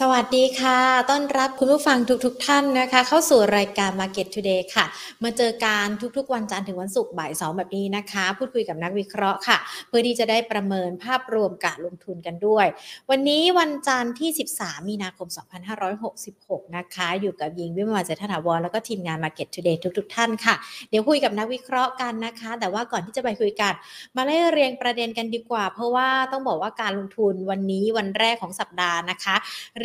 สวัสดีค่ะ ต้อนรับคุณผู้ฟังทุกๆทท่านนะคะ เข้าสู่รายการ Market Today ค่ะ มาเจอการทุกๆ วันจันทร์ถึงวันศุกร์บ่าย2แบบนี้นะคะ พูดคุยกับนักวิเคราะห์ค่ะ เพื่อที่จะได้ประเมินภาพรวมการลงทุนกันด้วย วันนี้วันจันทร์ที่ 13 มีนาคม 2566 นะคะ อยู่กับยิงวิมวานเจษฐาวรแล้วก็ทีมงาน Market Today ทุกๆท่านค่ะ เดี๋ยวคุยกับนักวิเคราะห์กันนะคะ แต่ว่าก่อนที่จะไปคุยกัน มาไล่เรียงประเด็นกันดีกว่า เพราะว่าต้องบอกว่าการลงทุนวันนี้วันแรกของสัปดาห์นะคะ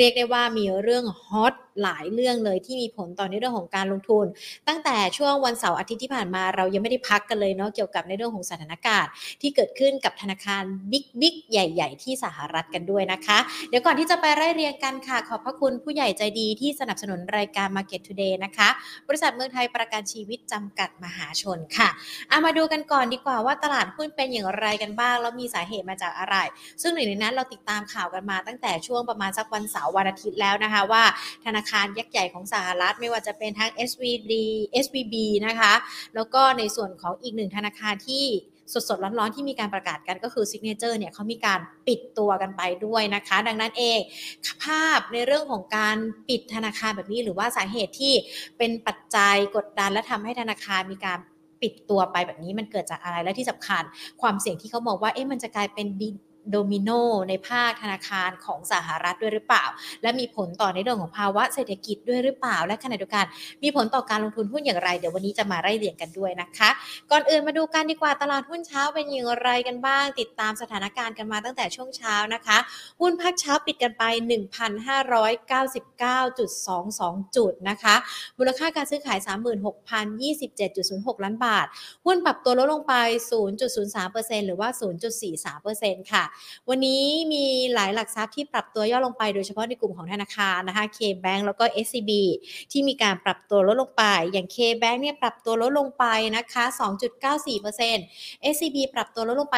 เรียกได้ว่ามีเรื่องฮอตหลายเรื่องเลยที่มีผลต่อในเรื่องของการลงทุน ตั้งแต่ช่วงวันเสาร์อาทิตย์ที่ผ่านมาเรายังไม่ได้พักกันเลยเนาะเกี่ยวกับในเรื่องของสถานการณ์ ที่เกิดขึ้นกับธนาคารบิ๊กบิ๊กใหญ่ ๆ ที่สหรัฐกันด้วยนะคะ เดี๋ยวก่อนที่จะไปไล่เรียงกันค่ะ ขอบพระคุณผู้ใหญ่ใจดีที่สนับสนุนรายการ Market Today นะคะ บริษัทเมืองไทยประกันชีวิตจำกัดมหาชนค่ะเอามาดูกันก่อนดีกว่าว่าตลาดหุ้นเป็นอย่างไรกันบ้าง แล้วมีสาเหตุมาจากอะไร ซึ่งหนึ่งในนั้นเราติดตามข่าวกันมาตั้งแต่ช่วงประมาณสักวันเสาร์วันอาทิตย์แล้วนะคะว่าธนาาคารยักษ์ใหญ่ของสหรัฐ ไม่ว่าจะเป็นทั้ง SVD SVB นะคะ แล้วก็ในส่วนของอีกหนึ่งธนาคารที่สดๆ ร้อนๆ ที่มีการประกาศกันก็คือ Signature เนี่ยเขามีการปิดตัวกันไปด้วยนะคะ ดังนั้นเองภาพในเรื่องของการปิดธนาคารแบบนี้ หรือว่าสาเหตุที่เป็นปัจจัยกดดันและทำให้ธนาคารมีการปิดตัวไปแบบนี้มันเกิดจากอะไรและที่สำคัญความเสี่ยงที่เขาบอกว่าเอ๊ะมันจะกลายเป็น โดมิโนในภาคธนาคารของสหรัฐด้วยหรือเปล่า และมีผลต่อในเรื่องของภาวะเศรษฐกิจด้วยหรือเปล่า และขณะเดียวกันมีผลต่อการลงทุนหุ้นอย่างไร เดี๋ยววันนี้จะมาไล่เรียงกันด้วยนะคะ ก่อนอื่นมาดูกันดีกว่าตลาดหุ้นเช้าเป็นอย่างไรกันบ้าง ติดตามสถานการณ์กันมาตั้งแต่ช่วงเช้านะคะ หุ้นภาคเช้าปิดกันไป 1,599.22 จุดนะคะ มูลค่าการซื้อขาย 36,027.06 ล้านบาท หุ้นปรับตัวลดลงไป 0.03%หรือว่า 0.43%ค่ะวันนี้มีหลายหลักทรัพย์ที่ปรับตัวย่อลงไปโดยเฉพาะในกลุ่มของธนาคารนะคะ K-Bank แล้วก็ SCB ที่มีการปรับตัวลดลงไป อย่าง K-Bank เนี่ยปรับตัวลดลงไปนะคะ 2.94% SCB ปรับตัวลดลงไป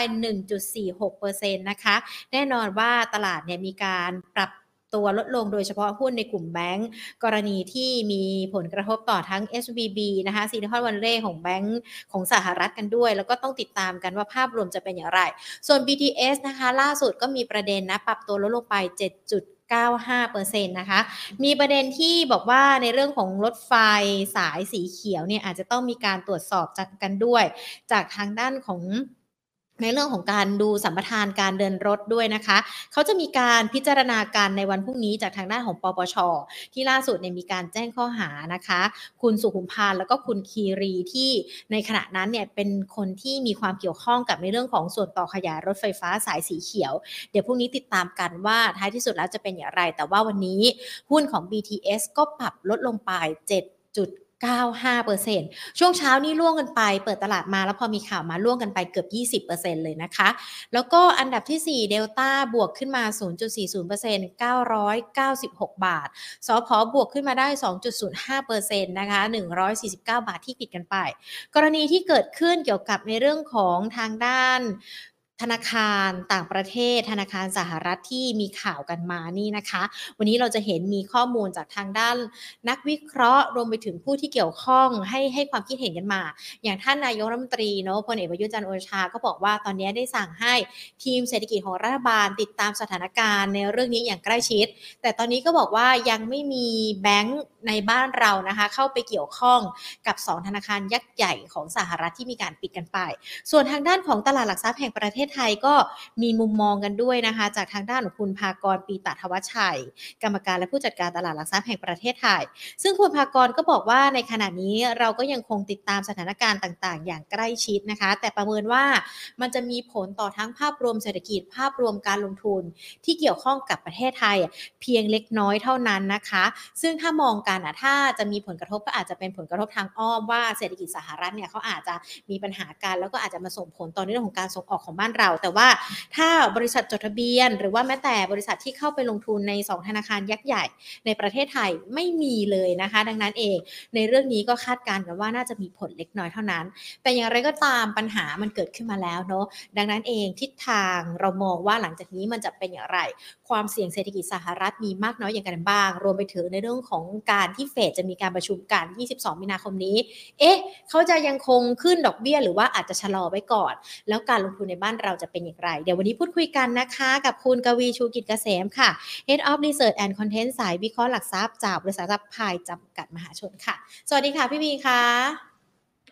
1.46%นะคะ แน่นอนว่าตลาดเนี่ยมีการปรับ ตัวลดลงโดยเฉพาะหุ้นในกลุ่มแบงก์กรณีที่มีผลกระทบต่อทั้ง SVB นะคะซีนิคอนวันเล่ของแบงก์ของสหรัฐกันด้วย แล้วก็ต้องติดตามกันว่าภาพรวมจะเป็นอย่างไร ส่วน BTS นะคะล่าสุดก็มีประเด็นนะปรับตัวลดลงไป 7 95%นะคะ มีประเด็นที่บอกว่าในเรื่องของรถไฟสายสีเขียวเนี่ยอาจจะต้องมีการตรวจสอบกันด้วย จากทางด้านของ ในเรื่องของการดูสัมปทานการเดินรถด้วยนะคะ เขาจะมีการพิจารณาการในวันพรุ่งนี้จากทางด้านของปปช ที่ล่าสุดเนี่ยมีการแจ้งข้อหานะคะ คุณสุขุมพานแล้วก็คุณคีรีที่ในขณะนั้นเนี่ยเป็นคนที่มีความเกี่ยวข้องกับในเรื่องของส่วนต่อขยายรถไฟฟ้าสายสีเขียว เดี๋ยวพรุ่งนี้ติดตามกันว่าท้ายที่สุดแล้วจะเป็นอย่างไร แต่ว่าวันนี้หุ้นของ BTS ก็ปรับลดลงไป7จุด 95%ช่วงเช้านี่ล่วงกันไป เปิดตลาดมาแล้วพอมีข่าวมาล่วงกันไปเกือบ 20%เลยนะคะ แล้วก็อันดับที่ 4 เดลต้าบวกขึ้นมา 0.40% 996 บาทสพบวกขึ้นมาได้ 2.05%นะคะ 149 บาทที่ปิดกันไป กรณีที่เกิดขึ้นเกี่ยวกับในเรื่องของทางด้าน ธนาคารต่างประเทศ ธนาคารสหรัฐที่มีข่าวกันมานี่นะคะ วันนี้เราจะเห็นมีข้อมูลจากทางด้านนักวิเคราะห์รวมไปถึงผู้ที่เกี่ยวข้องให้ให้ความคิดเห็นกันมา อย่างท่านนายกรัฐมนตรีเนาะพลเอกประยุจันทร์โอชาก็บอกว่าตอนนี้ได้สั่งให้ทีมเศรษฐกิจของรัฐบาลติดตามสถานการณ์ในเรื่องนี้อย่างใกล้ชิด แต่ตอนนี้ก็บอกว่ายังไม่มีแบงก์ในบ้านเรานะคะเข้าไปเกี่ยวข้องกับ 2 ธนาคารยักษ์ใหญ่ของสหรัฐที่มีการปิดกันไป ส่วนทางด้านของตลาดหลักทรัพย์แห่งประเทศไทยก็มีมุมมองกันด้วยนะคะ จากทางด้านของคุณภากรปีตาทวชัย กรรมการและผู้จัดการตลาดหลักทรัพย์แห่งประเทศไทย ซึ่งคุณภากรก็บอกว่าในขณะนี้เราก็ยังคงติดตามสถานการณ์ต่าง ๆ อย่างใกล้ชิดนะคะ แต่ประเมินว่ามันจะมีผลต่อทั้งภาพรวมเศรษฐกิจภาพรวมการลงทุนที่เกี่ยวข้องกับประเทศไทย เพียงเล็กน้อยเท่านั้นนะคะ ซึ่งถ้ามองกันอะถ้าจะมีผลกระทบก็อาจจะเป็นผลกระทบทางอ้อมว่าเศรษฐกิจสหรัฐเนี่ยเขาอาจจะมีปัญหาการแล้วก็อาจจะมาส่งผลต่อในเรื่องของการส่งออกของบ้านเราแต่ว่าถ้าบริษัทจดทะเบียน หรือว่าแม้แต่บริษัทที่เข้าไปลงทุนใน 2 ธนาคารยักษ์ใหญ่ ในประเทศไทยไม่มีเลยนะคะ ดังนั้นเอง ในเรื่องนี้ก็คาดการณ์กันว่าน่าจะมีผลเล็กน้อยเท่านั้น แต่อย่างไรก็ตามปัญหามันเกิดขึ้นมาแล้วเนาะดังนั้นเองทิศทางเรามองว่าหลังจากนี้มันจะเป็นอย่างไร ความเสี่ยงเศรษฐกิจสหรัฐมีมากน้อยอย่างไรบ้าง รวมไปถึงในเรื่องของการที่เฟดจะมีการประชุมกัน 22 มีนาคมนี้ เอ๊ะ เขาจะยังคงขึ้นดอกเบี้ยหรือว่าอาจจะชะลอไว้ก่อน แล้วการลงทุนในบ้านเราจะเป็นอย่างไร เดี๋ยววันนี้พูดคุยกันนะคะ กับคุณกวีชูกิจเกษมค่ะ Head of Research and Content สายวิเคราะห์หลักทรัพย์จากบริษัททรัพย์พายจำกัดมหาชนค่ะ สวัสดีค่ะพี่วีค่ะ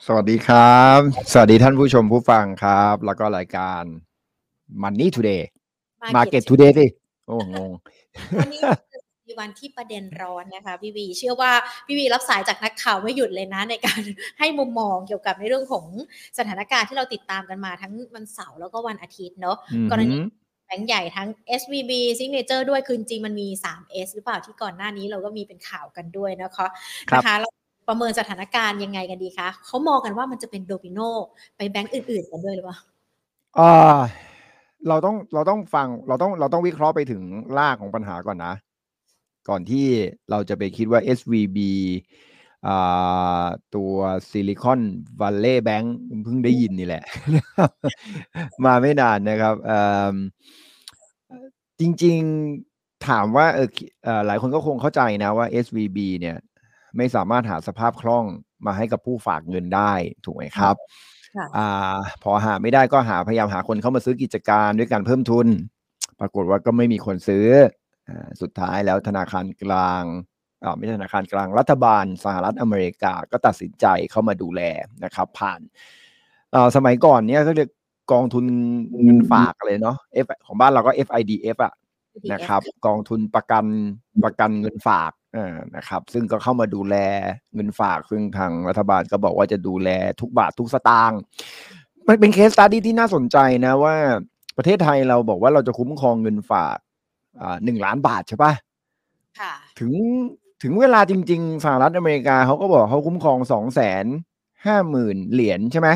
สวัสดีครับ สวัสดีท่านผู้ชมผู้ฟังครับ แล้วก็รายการ Money Today Market Today สิโอ้งงวันนี้ มีวันที่ประเด็นร้อนนะคะพี่วีเชื่อว่าพี่วีรับสายจากนักข่าวไม่หยุดเลยนะในการให้มุมมองเกี่ยวกับในเรื่องของสถานการณ์ที่เราติดตามกันมาทั้งวันเสาร์แล้วก็วันอาทิตย์เนาะกรณีแบงก์ใหญ่ทั้ง SVB Signature ด้วยคือจริงมันมี 3S หรือเปล่าที่ก่อนหน้านี้เราก็มีเป็นข่าวกันด้วยนะคะนะคะเราประเมินสถานการณ์ยังไงกันดีคะเขามองกันว่ามันจะเป็นโดมิโนไปแบงก์อื่น ๆ กันด้วยหรือเปล่าอ่าเราต้องเราต้องฟังเราต้องเราต้องวิเคราะห์ไปถึงรากของปัญหาก่อนนะ ก่อนที่เราจะไปคิดว่า SVB อ่าตัวซิลิคอนวัลเลย์แบงค์เพิ่งได้ยินนี่แหละ มาไม่นานนะครับจริงๆถามว่าเออหลายคนก็คงเข้าใจนะว่า SVB เนี่ย ไม่สามารถหาสภาพคล่องมาให้กับผู้ฝากเงินได้ถูกไหมครับอ่าพอหาไม่ได้ก็หาพยายามหาคนเข้ามาซื้อกิจการด้วยการเพิ่มทุน ปรากฏว่าก็ไม่มีคนซื้ออ่า สุดท้ายแล้วธนาคารกลางอ่าไม่ใช่ธนาคารกลางรัฐบาลสหรัฐอเมริกาก็ตัดสินใจเข้ามาดูแลนะครับ ผ่านอ่าสมัยก่อนเนี้ยเขาเรียกกองทุนเงินฝากเลยเนาะ F ของบ้านเราก็ FIDF อะนะครับ กองทุนประกันประกันเงินฝากนะครับ ซึ่งก็เข้ามาดูแลเงินฝาก ซึ่งทางรัฐบาลก็บอกว่าจะดูแลทุกบาททุกสตางค์มันเป็นเคสตัดดี้ที่น่าสนใจนะว่าประเทศไทยเราบอกว่าเราจะคุ้มครองเงินฝาก หนึ่งล้านบาทใช่ปะะถึงถึงเวลาจริง ๆสหรัฐอเมริกาเขาก็บอกเขาคุ้มครองสองแสนห้าหมื่นเหรียญใช่ไหม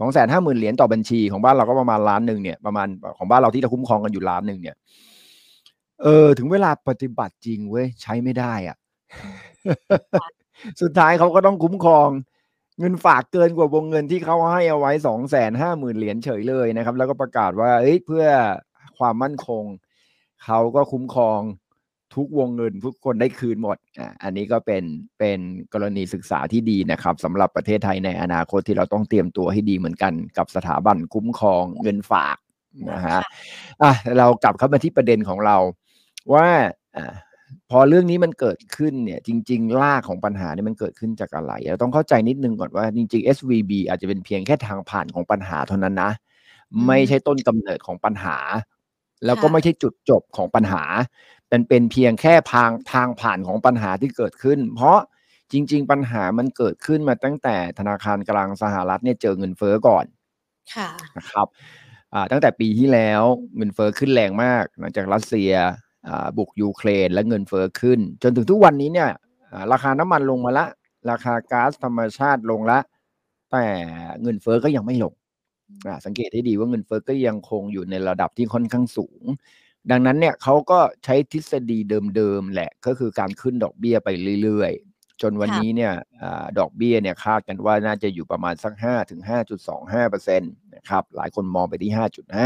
สองแสนห้าหมื่นเหรียญต่อบัญชีของบ้านเราก็ประมาณล้านหนึ่งเนี่ยประมาณของบ้านเราที่จะคุ้มครองกันอยู่ล้านหนึ่งเนี่ยเออถึงเวลาปฏิบัติจริงเว้ยใช้ไม่ได้อะ สุดท้ายเขาก็ต้องคุ้มครอง เงินฝากเกินกว่าวงเงินที่เขาให้เอาไว้สองแสนห้าหมื่นเหรียญเฉยเลยนะครับ แล้วก็ประกาศว่าเอ้ยเพื่อความมั่นคง เขาก็คุ้มครองทุกวงเงินทุกคนได้คืนหมดอ่าอันนี้ก็เป็นเป็นกรณีศึกษาที่ดีนะครับสำหรับประเทศไทยในอนาคตที่เราต้องเตรียมตัวให้ดีเหมือนกันกับสถาบันคุ้มครองเงินฝากนะฮะอะเรากลับเข้ามาที่ประเด็นของเราว่าอพอเรื่องนี้มันเกิดขึ้นเนี่ยจริงๆรากของปัญหาเนี่ยมันเกิดขึ้นจากอะไรเราต้องเข้าใจนิดนึงก่อนว่าจริง ๆ SVB อาจจะเป็นเพียงแค่ทางผ่านของปัญหาเท่านั้นนะ ไม่ใช่ต้นกำเนิดของปัญหา แล้วก็ไม่ใช่จุดจบของปัญหาเป็นเป็นเพียงแค่ทางทางผ่านของปัญหาที่เกิดขึ้น เพราะจริง ๆ ปัญหามันเกิดขึ้นมาตั้งแต่ธนาคารกลางสหรัฐเนี่ยเจอเงินเฟ้อก่อนค่ะนะครับตั้งแต่ปีที่แล้วเงินเฟ้อขึ้นแรงมากหลังจากรัสเซียบุกยูเครนและเงินเฟอ้อขึ้น จนถึงทุกวันนี้เนี่ยราคาน้ำมันลงมาละ ราคาก๊าซธรรมชาติลงละ แต่เงินเฟอ้อก็ยังไม่ลง สังเกตให้ดีว่าเงินเฟอ้อก็ยังคงอยู่ในระดับที่ค่อนข้างสูง ดังนั้นเนี่ยเขาก็ใช้ทฤษฎีเดิมๆแหละก็คือการขึ้นดอกเบี้ยไปเรื่อยจนวันนี้เนี่ยดอกเบี้ยเนี่ยคาดกันว่าน่าจะอยู่ประมาณสัก5ถึง5.25เปอร์เซ็นต์นะครับหลายคนมองไปที่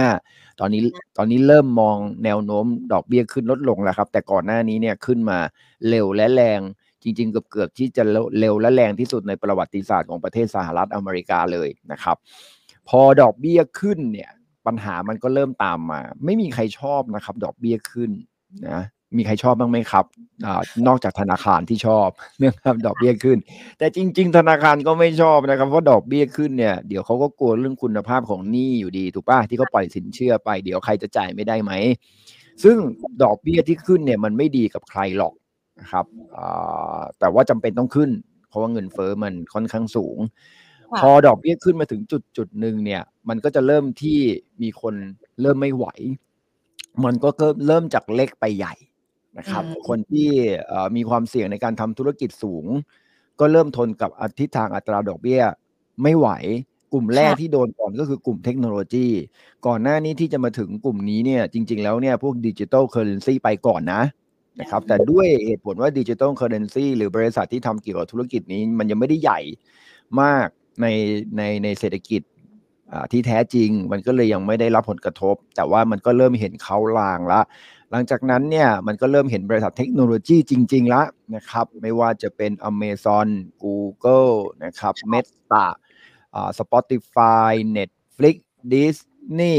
5.5 ตอนนี้ตอนนี้เริ่มมองแนวโน้มดอกเบี้ยขึ้นลดลงแล้วครับ แต่ก่อนหน้านี้เนี่ยขึ้นมาเร็วและแรงจริงๆเกือบๆที่จะเร็วและแรงที่สุดในประวัติศาสตร์ของประเทศสหรัฐอเมริกาเลยนะครับ พอดอกเบี้ยขึ้นเนี่ย ปัญหามันก็เริ่มตามมา ไม่มีใครชอบนะครับ ดอกเบี้ยขึ้นนะมีใครชอบบ้างไหมครับอนอกจากธนาคารที่ชอบเรื่องครับดอกเบี้ยขึ้น แต่จริง ๆ ธนาคารก็ไม่ชอบนะครับ เพราะดอกเบี้ยขึ้นเนี่ยเดี๋ยวเขาก็กลัวเรื่องคุณภาพของหนี้อยู่ดีถูกป่ะที่เขาปล่อยสินเชื่อไป เดี๋ยวใครจะจ่ายไม่ได้ไหม ซึ่งดอกเบี้ยที่ขึ้นเนี่ยมันไม่ดีกับใครหรอกนะครับแต่ว่าจำเป็นต้องขึ้น เพราะว่าเงินเฟอ้อมันค่อนข้างสูง พอดอกเบี้ยขึ้นมาถึงจุดจุดหนึ่งเนี่ย มันก็จะเริ่มที่มีคนเริ่มไม่ไหว มันก็เริ่มจากเล็กไปใหญ่นะครับ คนที่มีความเสี่ยงในการทำธุรกิจสูง ก็เริ่มทนกับทิศทางอัตราดอกเบี้ยไม่ไหวกลุ่มแรกที่โดนก่อนก็คือกลุ่มเทคโนโลยี ก่อนหน้านี้ที่จะมาถึงกลุ่มนี้เนี่ยจริง ๆ แล้วเนี่ยพวก digital currency ไปก่อนนะนะครับแต่ด้วยเหตุผลว่า digital currency หรือบริษัทที่ทำเกี่ยวกับธุรกิจนี้ มันยังไม่ได้ใหญ่มาก ในในในเศรษฐกิจที่แท้จริง มันก็เลยยังไม่ได้รับผลกระทบ แต่ว่ามันก็เริ่มเห็นเขาลางแล้วหลังจากนั้นเนี่ยมันก็เริ่มเห็นบริษัทเทคโนโลยีจริงๆแล้วนะครับ ไม่ว่าจะเป็น Amazon Google นะครับ Meta อ่า Spotify Netflix Disney นี่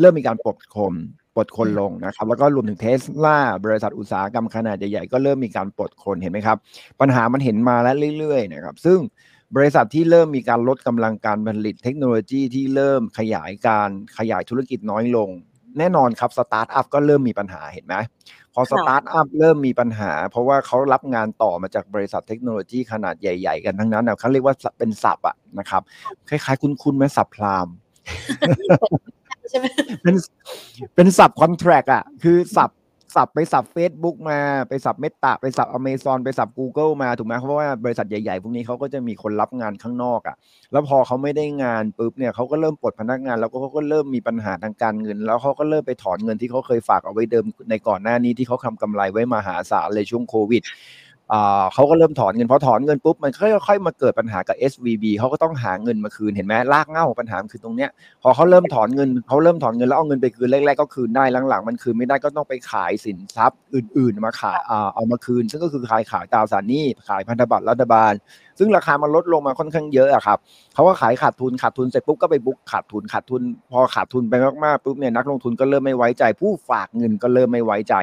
เริ่มมีการปลดคนปลดคนลงนะครับ แล้วก็รวมถึงเทสลาบริษัทอุตสาหกรรมขนาดใหญ่ๆก็เริ่มมีการปลดคนเห็นไหมครับ ปัญหามันเห็นมาแล้วเรื่อยๆนะครับ ซึ่ง บริษัทที่เริ่มมีการลดกำลังการผลิตเทคโนโลยีที่เริ่มขยายการขยายธุรกิจน้อยลง แน่นอนครับสตาร์ทอัพก็เริ่มมีปัญหาเห็นไหมพอสตาร์ทอัพเริ่มมีปัญหา เพราะว่าเขารับงานต่อมาจากบริษัทเทคโนโลยีขนาดใหญ่ ๆ กันทั้งนั้นนะเขาเรียกว่าเป็น sub อะนะครับคล้ายๆ คุ้นๆไหมสับพรามใช่ไหมเป็นเป็นสับคอนแทรคอะคือสับ สับไปสับ Facebook มาไปสับเมตาไปสับอเมซอนไปสับ Google มาถูกไหมเพราะว่าบริษัทใหญ่ๆ พวกนี้เขาก็จะมีคนรับงานข้างนอกอะแล้วพอเขาไม่ได้งานปุ๊บเนี่ยเขาก็เริ่มปลดพนักงาน แล้วก็เขาก็เริ่มมีปัญหาทางการเงิน แล้วเขาก็เริ่มไปถอนเงินที่เขาเคยฝากเอาไว้เดิมในก่อนหน้านี้ที่เขาทำกำไรไว้มหาศาลเลยช่วงโควิด เขาก็เริ่มถอนเงินพอถอนเงินปุ๊บมันค่อยๆมาเกิดปัญหากับ SVB เขาก็ต้องหาเงินมาคืนเห็นไหมลากเง่าปัญหาคือตรงเนี้ยพอเขาเริ่มถอนเงินเขาเริ่มถอนเงินแล้วเอาเงินไปคืนแรกๆก็คืนได้หลังๆมันคืนไม่ได้ก็ต้องไปขายสินทรัพย์อื่น ๆ มาขายเอามาคืน ซึ่งก็คือขายขายตราสารหนี้ขายพันธบัตรรัฐบาล ซึ่งราคามันลดลงมาค่อนข้างเยอะอะครับเขาก็ขายขาดทุนขาดทุนเสร็จปุ๊บก็ไปบุ๊กขาดทุนขาดทุน พอขาดทุนไปมากๆปุ๊บเนี่ยนักลงทุนก็เริ่มไม่ไว้ใจ ผู้ฝากเงินก็เริ่มไม่ไว้ใจ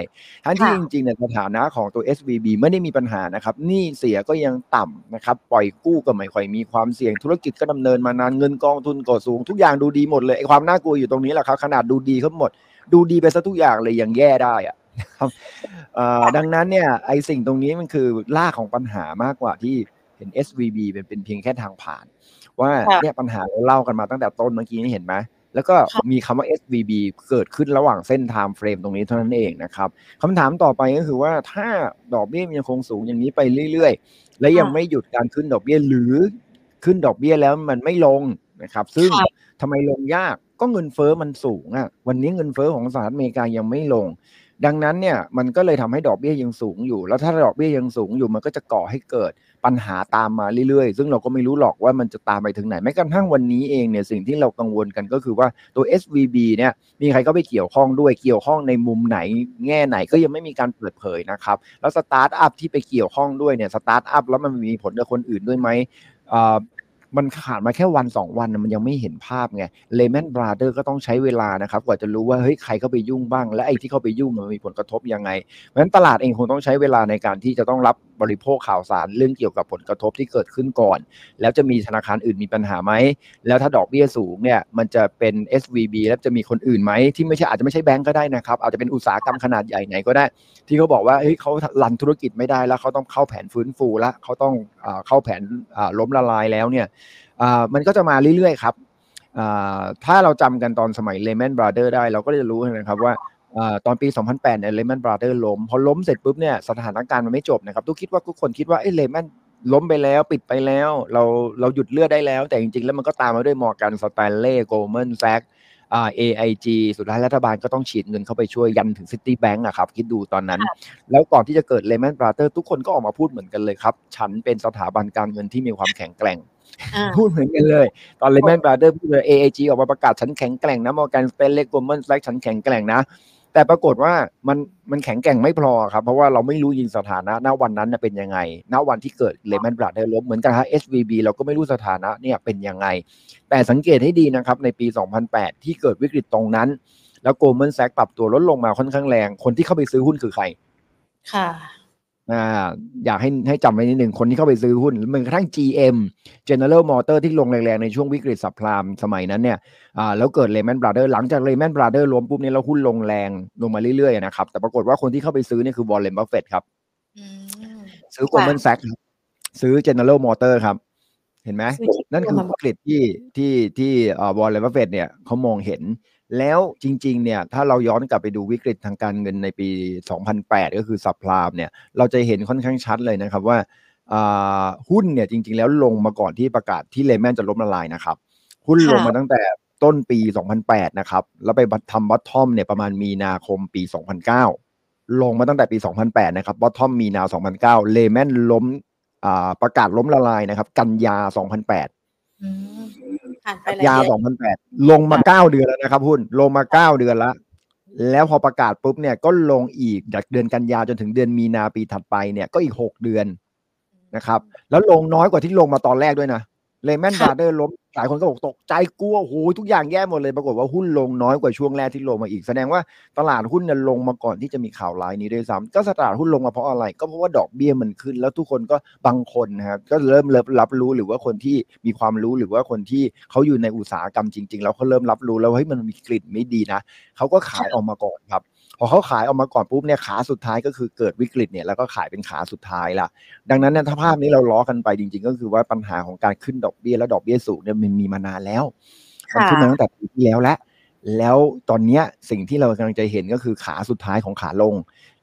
ทั้งที่ค่ะจริงๆเนี่ยสถานะของตัว SVB ไม่ได้มีปัญหานะครับหนี้เสียก็ยังต่ำนะครับปล่อยกู้ก็ไม่ค่อยมีความเสี่ยงธุรกิจก็ดำเนินมานานเงินกองทุนก็สูง ทุกอย่างดูดีหมดเลยไอ้ความน่ากลัวอยู่ตรงนี้แหละครับขนาดดูดีเขาหมด ดูดีไปซะทุกอย่างเลยยังแย่ได้อะครับเอ่อดังนั้นเนี่ยไอ้สิ่งตรงนี้มันคือรากของปัญหามากกว่าที่ เห็น SVB เป็นเป็นเพียงแค่ทางผ่าน ว่าค่ะเนี่ยปัญหาเราเล่ากันมาตั้งแต่ต้นเมื่อกี้นี่เห็นไหมแล้วก็ค่ะมีคำว่า SVB เกิดขึ้นระหว่างเส้น time frame ตรงนี้เท่านั้นเองนะครับคำถามต่อไปก็คือว่าถ้าดอกเบี้ยมันยังคงสูงอย่างนี้ไปเรื่อยๆ และยังค่ะไม่หยุดการขึ้นดอกเบี้ยหรือขึ้นดอกเบี้ยแล้วมันไม่ลงนะครับ ซึ่งค่ะทำไมลงยากก็เงินเฟ้อมันสูงอะวันนี้เงินเฟ้อของสหรัฐอเมริกายังไม่ลง ดังนั้นเนี่ยมันก็เลยทำให้ดอกเบี้ยยังสูงอยู่ แล้วถ้าดอกเบี้ยยังสูงอยู่มันก็จะก่อให้เกิด ปัญหาตามมาเรื่อยๆ ซึ่งเราก็ไม่รู้หรอกว่ามันจะตามไปถึงไหนแม้กระทั่งวันนี้เองเนี่ยสิ่งที่เรากังวลกันก็คือว่าตัว SVB เนี่ยมีใครก็ไปเกี่ยวข้องด้วยเกี่ยวข้องในมุมไหนแง่ไหนก็ยังไม่มีการเปิดเผยนะครับแล้วสตาร์ทอัพที่ไปเกี่ยวข้องด้วยเนี่ยสตาร์ทอัพแล้วมันมีผลกับคนอื่นด้วยไหมอ่ามันขาดมาแค่วันสองวันมันยังไม่เห็นภาพไง Lehman Brothers ก็ต้องใช้เวลานะครับ กว่าจะรู้ว่าเฮ้ยใครเข้าไปยุ่งบ้าง และไอ้ที่เข้าไปยุ่งมันมีผลกระทบยังไงเพราะฉะนั้นตลาดเองคงต้องใช้เวลาในการที่จะต้องรับ บริโภคข่าวสารเรื่องเกี่ยวกับผลกระทบที่เกิดขึ้นก่อน แล้วจะมีธนาคารอื่นมีปัญหาไหม แล้วถ้าดอกเบี้ยสูงเนี่ยมันจะเป็น SVB แล้วจะมีคนอื่นไหม ที่ไม่ใช่อาจจะไม่ใช่แบงก์ก็ได้นะครับอาจจะเป็นอุตสาหกรรมขนาดใหญ่ไหนก็ได้ ที่เขาบอกว่าเฮ้ยเขารันธุรกิจไม่ได้แล้วเขาต้องเข้าแผนฟื้นฟูแล้วเขาต้องอเข้าแผนล้มละลายแล้วเนี่ยมันก็จะมาเรื่อยๆครับถ้าเราจำกันตอนสมัย Lehman Brothers ได้ เราก็จะรู้นะครับว่า ตอนปี 2008เนี่ย Lehman Brothers ล้ม พอล้มเสร็จปุ๊บเนี่ยสถานการณ์มันไม่จบนะครับทุกคิดว่าทุกคนคิดว่าเอ้ย Lehman ล้มไปแล้วปิดไปแล้ว เราเราหยุดเลือดได้แล้ว แต่จริงๆ แล้วมันก็ตามมาด้วย Morgan Stanley Goldman Sachs อ่า AIG สุดท้ายรัฐบาลก็ต้องฉีดเงินเข้าไปช่วยยันถึง Citibank อะครับ คิดดูตอนนั้น แล้วก่อนที่จะเกิด Lehman Brothers ทุกคนก็ออกมาพูดเหมือนกันเลยครับ ฉันเป็นสถาบันการเงินที่มีความแข็งแกร่งอ่าพูดเหมือนกันเลย ตอนเลแมนบราเดอร์พูดเลย AAG ออกมาประกาศฉันแข็งแกร่งนะ Morgan Stanley Goldman Sachs ฉันแข็งแกร่งนะ แต่ปรากฏว่ามันมันแข็งแกร่งไม่พอครับ เพราะว่าเราไม่รู้ยิงสถานะณวันนั้นเป็นยังไงณวันที่เกิดเลมันบราดได้ล้มเหมือนกันฮะ SVB เราก็ไม่รู้สถานะเนี่ยเป็นยังไง แต่สังเกตให้ดีนะครับในปี 2008 ที่เกิดวิกฤตตรงนั้น แล้วโกลเมนแซกปรับตัวลดลงมาค่อนข้างแรง คนที่เข้าไปซื้อหุ้นคือใคร ค่ะ อ่าอยากให้ให้จำไว้นิดหนึ่งคนที่เข้าไปซื้อหุ้นหรือแม้กระทั่ง GM General Motor ที่ลงแรงๆ ในช่วงวิกฤตสับพลามสมัยนั้นเนี่ยอ่าแล้วเกิด Lehman Brothers หลังจาก Lehman Brothers ล้มปุ๊บเนี่ยแล้วหุ้นลงแรงลงมาเรื่อยๆนะครับ แต่ปรากฏว่าคนที่เข้าไปซื้อเนี่ยคือ Warren Buffett ครับอืมซื้อ Goldman Sachs ครับซื้อ General Motor ครับ เห็นไหมซื้อที่นั่นคือ Goldman วิกฤตที่ที่ที่เอ่อ Warren Buffett เนี่ยเขามองเห็น แล้วจริงๆเนี่ยถ้าเราย้อนกลับไปดูวิกฤตทางการเงินในปี 2008 ก็คือสับพลามเนี่ยเราจะเห็นค่อนข้างชัดเลยนะครับว่าอ่าหุ้นเนี่ยจริง ๆ แล้วลงมาก่อนที่ประกาศที่เลแมนจะล้มละลายนะครับ หุ้นลงมาตั้งแต่ต้นปี 2008 นะครับ แล้วไปทำบัตทอมเนี่ยประมาณมีนาคมปี 2009 ลงมาตั้งแต่ปี 2008 นะครับบัตทอมมีนา 2009 เลแมนล้มอ่าประกาศล้มละลายนะครับ กันยา 2008 อืมผ่านไปกันหลายยาเดือน2008ลงมา9เดือนแล้วนะครับหุ้นลงมา9เดือนแล้วแล้วพอประกาศปุ๊บเนี่ยก็ลงอีกจากเดือนกันยาจนถึงเดือนมีนาปีถัดไปเนี่ยก็อีก6เดือนนะครับ แล้วลงน้อยกว่าที่ลงมาตอนแรกด้วยนะ เลแมนบราเดอร์ล้มหลายคนก็บอกตกใจกลัวโอ้โหทุกอย่างแย่หมดเลย ปรากฏว่าหุ้นลงน้อยกว่าช่วงแรกที่ลงมาอีก แสดงว่าตลาดหุ้นเนี่ยลงมาก่อนที่จะมีข่าวร้ายนี้ด้วยซ้ำก็ตลาดหุ้นลงมาเพราะอะไร ก็เพราะว่าดอกเบี้ยมันขึ้น แล้วทุกคนก็บางคนนะครับก็เริ่มเริ่มรับรู้หรือว่าคนที่มีความรู้หรือว่าคนที่เขาอยู่ในอุตสาหกรรมจริง ๆ แล้วเขาเริ่มรับรู้แล้วว่าเฮ้ยมันมีกลิ่นไม่ดีนะเขาก็ขายออกมาก่อนครับ พอเขาขายออกมาก่อนปุ๊บเนี่ยขาสุดท้ายก็คือเกิดวิกฤตเนี่ยแล้วก็ขายเป็นขาสุดท้ายละดังนั้นเนี่ยถ้าภาพนี้เราล้อกันไปจริง ๆ ก็คือว่าปัญหาของการขึ้นดอกเบี้ยและดอกเบี้ยสูงเนี่ยมันมีมานานแล้วมันขึ้นมาตั้งแต่ปีที่แล้วแล้วแล้วตอนเนี้ยสิ่งที่เรากำลังจะเห็นก็คือขาสุดท้ายของขาลง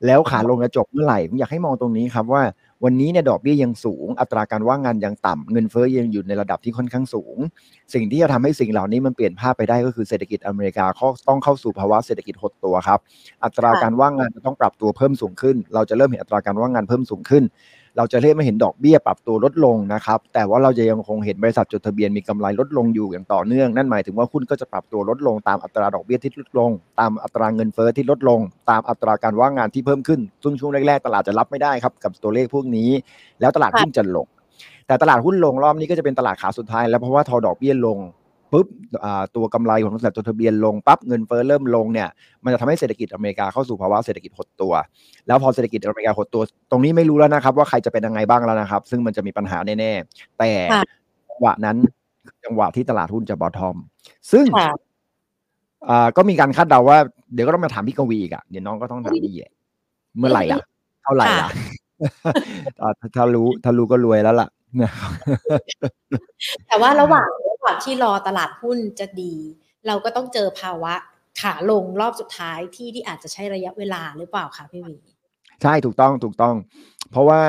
แล้วขาลงจะจบเมื่อไหร่ผมอยากให้มองตรงนี้ครับว่า วันนี้เนี่ยดอกเบี้ยยังสูง อัตราการว่างงานยังต่ำเงินเฟ้อยังอยู่ในระดับที่ค่อนข้างสูง สิ่งที่จะทำให้สิ่งเหล่านี้มันเปลี่ยนภาพไปได้ก็คือเศรษฐกิจอเมริกาต้องเข้าสู่ภาวะเศรษฐกิจหดตัวครับ อัตราการว่างงานจะต้องปรับตัวเพิ่มสูงขึ้น เราจะเริ่มเห็นอัตราการว่างงานเพิ่มสูงขึ้น เราจะเริ่มไม่เห็นดอกเบี้ยปรับตัวลดลงนะครับ แต่ว่าเราจะยังคงเห็นบริษัทจดทะเบียนมีกำไรลดลงอยู่อย่างต่อเนื่อง นั่นหมายถึงว่าหุ้นก็จะปรับตัวลดลงตามอัตราดอกเบี้ยที่ลดลง ตามอัตราเงินเฟ้อที่ลดลง ตามอัตราการว่างงานที่เพิ่มขึ้น ซึ่งช่วงแรกๆตลาดจะรับไม่ได้ครับกับตัวเลขพวกนี้ แล้วตลาดหุ้นจะลงแต่ตลาดหุ้นลงรอบนี้ก็จะเป็นตลาดขาสุดท้ายแล้วเพราะว่าทอดอกเบี้ยลง ปุ๊บตัวกำไรของบริษัทจดทะเบียนลงปั๊บเงินเฟ้อเริ่มลงเนี่ยมันจะทำให้เศรษฐกิจอเมริกาเข้าสู่ภาวะเศรษฐกิจหดตัว แล้วพอเศรษฐกิจอเมริกาหดตัว ตรงนี้ไม่รู้แล้วนะครับว่าใครจะเป็นยังไงบ้างแล้วนะครับ ซึ่งมันจะมีปัญหาแน่ๆแต่จังหวะนั้นจังหวะที่ตลาดหุ้นจะบอททอม ซึ่งก็มีการคาดเดาว่าเดี๋ยวก็ต้องมาถามพี่กวีอีกอะเดี๋ยวน้องก็ต้องถามพี่เมื่อไหร่อะ เท่าไหร่อะถ้ารู้ถ้ารู้ก็รวยแล้วล่ะ แต่ว่าระหว่างระหว่างที่รอตลาดหุ้นจะดี เราก็ต้องเจอภาวะขาลงรอบสุดท้ายที่ที่อาจจะใช้ระยะเวลาหรือเปล่าคะพี่วีใช่ถูกต้องถูกต้อง เพราะว่า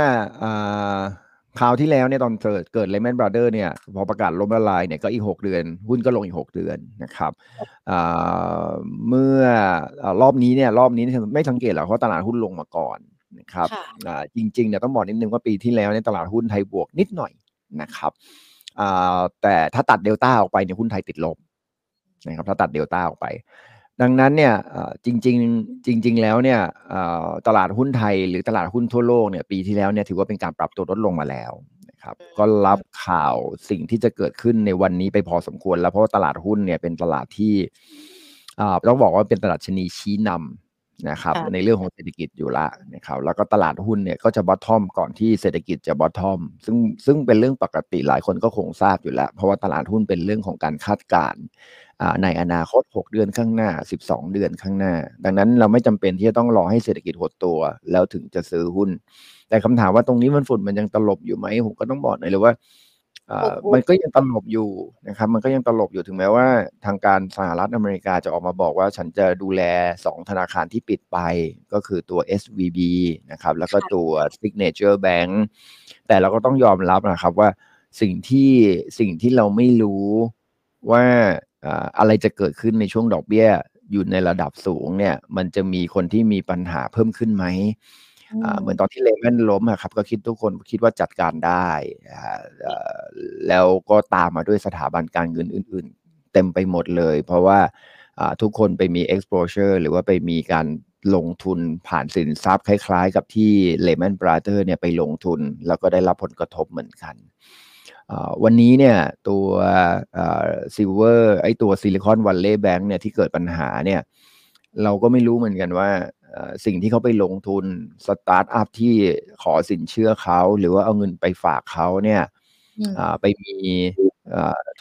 คราวที่แล้วเนี่ยตอนเกิดเกิดเลมอนบราเดอร์เนี่ยพอประกาศล้มละลายเนี่ยก็อีกหกเดือน หุ้นก็ลงอีกหกเดือนนะครับเมื่อรอบนี้เนี่ยรอบนี้ไม่สังเกตหรอกเพราะตลาดหุ้นลงมาก่อน นะครับจริงๆเนี่ยต้องบอกนิดนึงว่าปีที่แล้วในตลาดหุ้นไทยบวกนิดหน่อยนะครับแต่ถ้าตัดเดลต้าออกไปเนี่ยหุ้นไทยติดลบนะครับถ้าตัดเดลต้าออกไป ดังนั้นเนี่ยจริงๆจริง ๆ แล้วเนี่ยตลาดหุ้นไทยหรือตลาดหุ้นทั่วโลกเนี่ยปีที่แล้วเนี่ยถือว่าเป็นการปรับตัวลดลงมาแล้วนะครับก็รับข่าวสิ่งที่จะเกิดขึ้นในวันนี้ไปพอสมควร แล้วเพราะว่าตลาดหุ้นเนี่ยเป็นตลาดที่ต้องบอกว่าเป็นตลาดชนีชี้นำ นะครับในเรื่องของเศรษฐกิจอยู่ละนะครับแล้วก็ตลาดหุ้นเนี่ยก็จะบอททอมก่อนที่เศรษฐกิจจะบอททอมซึ่งซึ่งเป็นเรื่องปกติหลายคนก็คงทราบอยู่แล้ว เพราะว่าตลาดหุ้นเป็นเรื่องของการคาดการณ์ในอนาคต 6 เดือนข้างหน้า 12 เดือนข้างหน้า ดังนั้นเราไม่จำเป็นที่จะต้องรอให้เศรษฐกิจหดตัวแล้วถึงจะซื้อหุ้น แต่คำถามว่าตรงนี้มันฝุ่นมันยังตลบอยู่ไหมผมก็ต้องบอกหน่อยเลยว่า มันก็ยังตลบอยู่นะครับ มันก็ยังตลบอยู่ถึงแม้ว่า ทางการสหรัฐอเมริกาจะออกมาบอกว่าฉันจะดูแล 2 ธนาคารที่ปิดไป ก็คือตัว SVB นะครับ แล้วก็ตัว Signature Bank แต่เราก็ต้องยอมรับนะครับว่าสิ่งที่สิ่งที่เราไม่รู้ว่าอะไรจะเกิดขึ้นในช่วงดอกเบี้ยอยู่ในระดับสูงเนี่ย มันจะมีคนที่มีปัญหาเพิ่มขึ้นไหม เหมือนตอนที่เลมอนล้มครับ ก็คิดทุกคนคิดว่าจัดการได้แล้วก็ตามมาด้วยสถาบันการเงินอื่น ๆ เต็มไปหมดเลย เพราะว่าทุกคนไปมี exposure หรือว่าไปมีการลงทุนผ่านสินทรัพย์คล้ายๆ กับที่ Lehman Brothers เนี่ยไปลงทุน แล้วก็ได้รับผลกระทบเหมือนกันวันนี้เนี่ยตัว Silver ไอตัว Silicon Valley Bank เนี่ยที่เกิดปัญหาเนี่ยเราก็ไม่รู้เหมือนกันว่า สิ่งที่เขาไปลงทุนสตาร์ทอัพที่ขอสินเชื่อเขา หรือว่าเอาเงินไปฝากเขาเนี่ยไปมี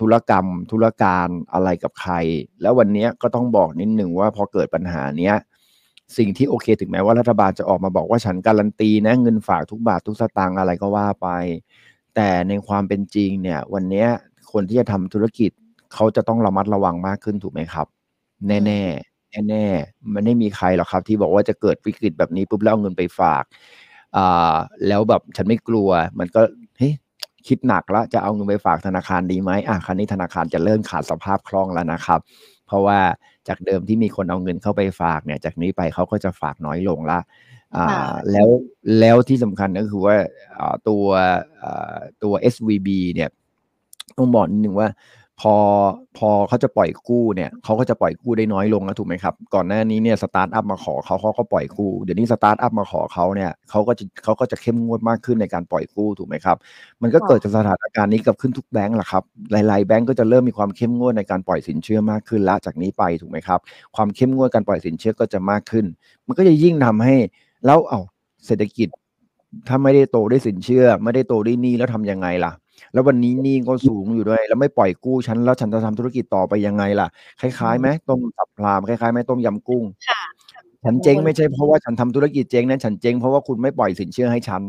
ธุรกรรมธุรการอะไรกับใคร แล้ววันนี้ก็ต้องบอกนิดหนึ่งว่าพอเกิดปัญหาเนี้ยสิ่งที่โอเคถึงแม้ว่ารัฐบาลจะออกมาบอกว่าฉันการันตีนะเงินฝากทุกบาททุกสตางค์อะไรก็ว่าไป แต่ในความเป็นจริงเนี่ย วันนี้คนที่จะทำธุรกิจเขาจะต้องระมัดระวังมากขึ้นถูกไหมครับ แน่ แน่ๆ มันไม่มีใครหรอกครับ ที่บอกว่าจะเกิดวิกฤตแบบนี้ปุ๊บแล้วเอาเงินไปฝากอ่าแล้วแบบฉันไม่กลัว มันก็เฮ้ยคิดหนักแล้วจะเอาเงินไปฝากธนาคารดีไหมอะครับ ทีนี้ธนาคารจะเริ่มขาดสภาพคล่องแล้วนะครับ เพราะว่าจากเดิมที่มีคนเอาเงินเข้าไปฝากเนี่ย จากนี้ไปเขาก็จะฝากน้อยลงละอ่าแล้วแล้วที่สำคัญก็คือว่าตัวตัว SVB เนี่ยต้องบอกนิดนึงว่า พอพอเขาจะปล่อยกู้เนี่ยเขาก็จะปล่อยกู้ได้น้อยลงแล้วถูกไหมครับ ก่อนหน้านี้เนี่ยสตาร์ทอัพมาขอเขาเขาก็ปล่อยกู้เดี๋ยวนี้สตาร์ทอัพมาขอเขาเนี่ยเขาก็จะเขาก็จะเข้มงวดมากขึ้นในการปล่อยกู้ถูกไหมครับ มันก็เกิดจากสถานการณ์นี้กับขึ้นทุกแบงก์แหละครับหลายๆแบงก์ก็จะเริ่มมีความเข้มงวดในการปล่อยสินเชื่อมากขึ้นละจากนี้ไปถูกไหมครับ ความเข้มงวดการปล่อยสินเชื่อก็จะมากขึ้น มันก็จะยิ่งทำให้แล้วเอาเศรษฐกิจถ้าไม่ได้โตด้วยสินเชื่อ ไม่ได้โตด้วยหนี้แล้วทำยังไงล่ะ แล้ววันนี้หนี้ก็สูงอยู่ด้วย แล้วไม่ปล่อยกู้ฉันแล้วฉันจะทำธุรกิจต่อไปยังไงล่ะ คล้ายๆไหมต้มสับพรามคล้ายๆไหมต้มยำกุ้งค่ะฉันเจ๊งไม่ใช่เพราะว่าฉันทำธุรกิจเจ๊งนะฉันเจ๊งเพราะว่าคุณไม่ปล่อยสินเชื่อให้ฉัน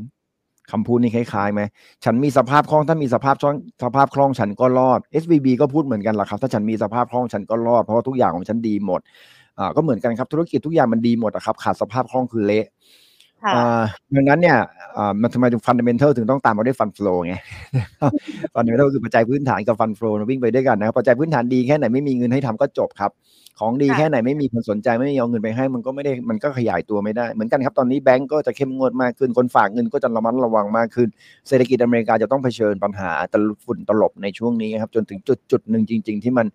คำพูดนี้คล้ายๆไหม ฉันมีสภาพคล่อง ถ้ามีสภาพคล่องสภาพคล่องฉันก็รอด SVB ก็พูดเหมือนกันแหละครับ ถ้าฉันมีสภาพคล่องฉันก็รอด เพราะว่าทุกอย่างของฉันดีหมด อ่า ก็เหมือนกันครับ ธุรกิจทุกอย่างมันดีหมดอะครับ ขาดสภาพคล่องคือเละค่ะอ่า ดังนั้นเนี่ยอ่ามันทำไมถึง fundamental ถึงต้องตามมาด้วย fund flow ไง fundamental คือปัจจัยพื้นฐานกับ fund flow วิ่งไปด้วยกันนะครับปัจจัยพื้นฐานดีแค่ไหนไม่มีเงินให้ทำก็จบครับ ของดีค่ะแค่ไหนไม่มีคนสนใจไม่มีเอาเงินไปให้ มันก็ไม่ได้มันก็ขยายตัวไม่ได้เหมือนกันครับตอนนี้แบงก์ก็จะเข้มงวดมากขึ้นคนฝากเงินก็จะระมัดระวังมากขึ้น เศรษฐกิจอเมริกาจะต้องเผชิญปัญหาตะลุฝุ่นตลบในช่วงนี้ครับจนถึงจุดจุดหนึ่งจริง ๆ ที่มัน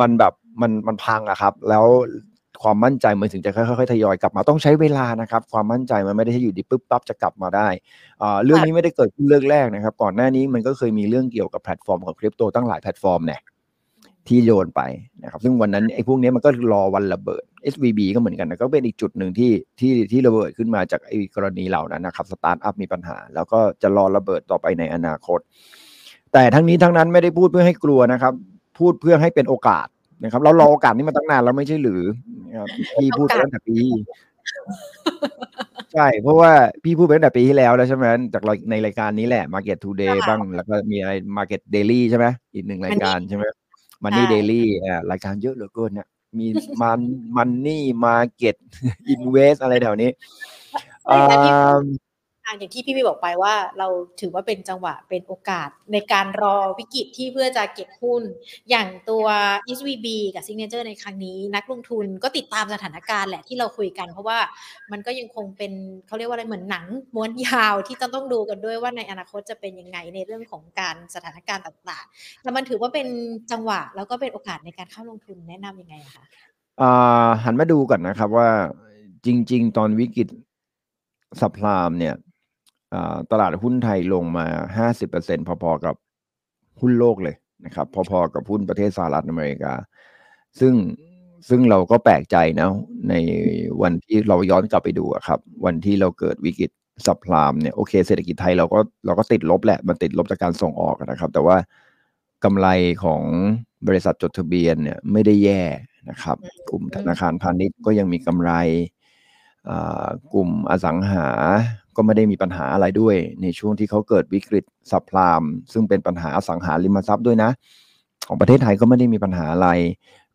มันแบบมันมันพังอะครับ แล้ว ความมั่นใจมันถึงจะค่อยๆทยอยกลับมาต้องใช้เวลานะครับ ความมั่นใจมันไม่ได้ให้อยู่ดีปุ๊บปั๊บจะกลับมาได้อ่าเรื่องนี้ไม่ได้เกิดขึ้นเรื่องแรกนะครับ ก่อนหน้านี้มันก็เคยมีเรื่องเกี่ยวกับแพลตฟอร์มของคริปโตตั้งหลายแพลตฟอร์มเนี่ยที่โดนไปนะครับซึ่งวันนั้นไอ้พวกนี้มันก็รอวันระเบิด SVB ก็เหมือนกันนะก็เป็นอีกจุดหนึ่งที่ที่ที่ระเบิดขึ้นมาจากไอ้กรณีเหล่านั้นนะครับสตาร์ทอัพมีปัญหา แล้วก็จะรอระเบิดต่อไปในอนาคต แต่ทั้งนี้ทั้งนั้นไม่ได้พูดเพื่อให้กลัวนะครับ พูดเพื่อให้เป็นโอกาส นะครับเรารอโอกาสนี้มาตั้งนานแล้วไม่ใช่หรือนะครับพี่พูดไปตั้งแต่ปีใช่ เพราะว่าพี่พูดไปตั้งแต่ปีที่แล้วแล้วใช่ไหมจากรายในรายการนี้แหละ Market Today ค่ะบ้างแล้วก็มีอะไร Market Daily ใช่ไหมอีกหนึ่งรายการใช่ไหม Money ใช่ Daily อ่ารายการเยอะเหลือเกินเนี่ยมีมัน Money Market Invest อะไรแถวนี้รายการที่อ่าอะ อย่างที่พี่พี่บอกไปว่าเราถือว่าเป็นจังหวะเป็นโอกาสในการรอวิกฤตที่เพื่อจะเก็บหุ้น อย่างตัว SVB กับ Signature ในครั้งนี้ นักลงทุนก็ติดตามสถานการณ์แหละที่เราคุยกัน เพราะว่ามันก็ยังคงเป็นเขาเรียกว่าอะไรเหมือนหนังม้วนยาวที่ต้องต้องดูกันด้วยว่าในอนาคตจะเป็นยังไงในเรื่องของการสถานการณ์ต่างๆแต่มันถือว่าเป็นจังหวะแล้วก็เป็นโอกาสในการเข้าลงทุนแนะนำยังไงคะหันมาดูก่อนนะครับว่าจริง ๆ ตอนวิกฤตสัพพลามเนี่ย ตลาดหุ้นไทยลงมา 50%พอๆกับหุ้นโลกเลยนะครับ พอๆกับหุ้นประเทศสหรัฐอเมริกา ซึ่งซึ่งเราก็แปลกใจนะในวันที่เราย้อนกลับไปดูครับ วันที่เราเกิดวิกฤตสัพพลามเนี่ยโอเคเศรษฐกิจไทยเราก็เราก็ติดลบแหละ มันติดลบจากการส่งออกนะครับ แต่ว่ากำไรของบริษัทจดทะเบียนเนี่ยไม่ได้แย่นะครับ กลุ่มธนาคารพาณิชย์ก็ยังมีกำไรกลุ่มอสังหา ก็ไม่ได้มีปัญหาอะไรด้วย ในช่วงที่เขาเกิดวิกฤตสัพพลามซึ่งเป็นปัญหาอสังหาริมทรัพย์ด้วยนะ ของประเทศไทยก็ไม่ได้มีปัญหาอะไร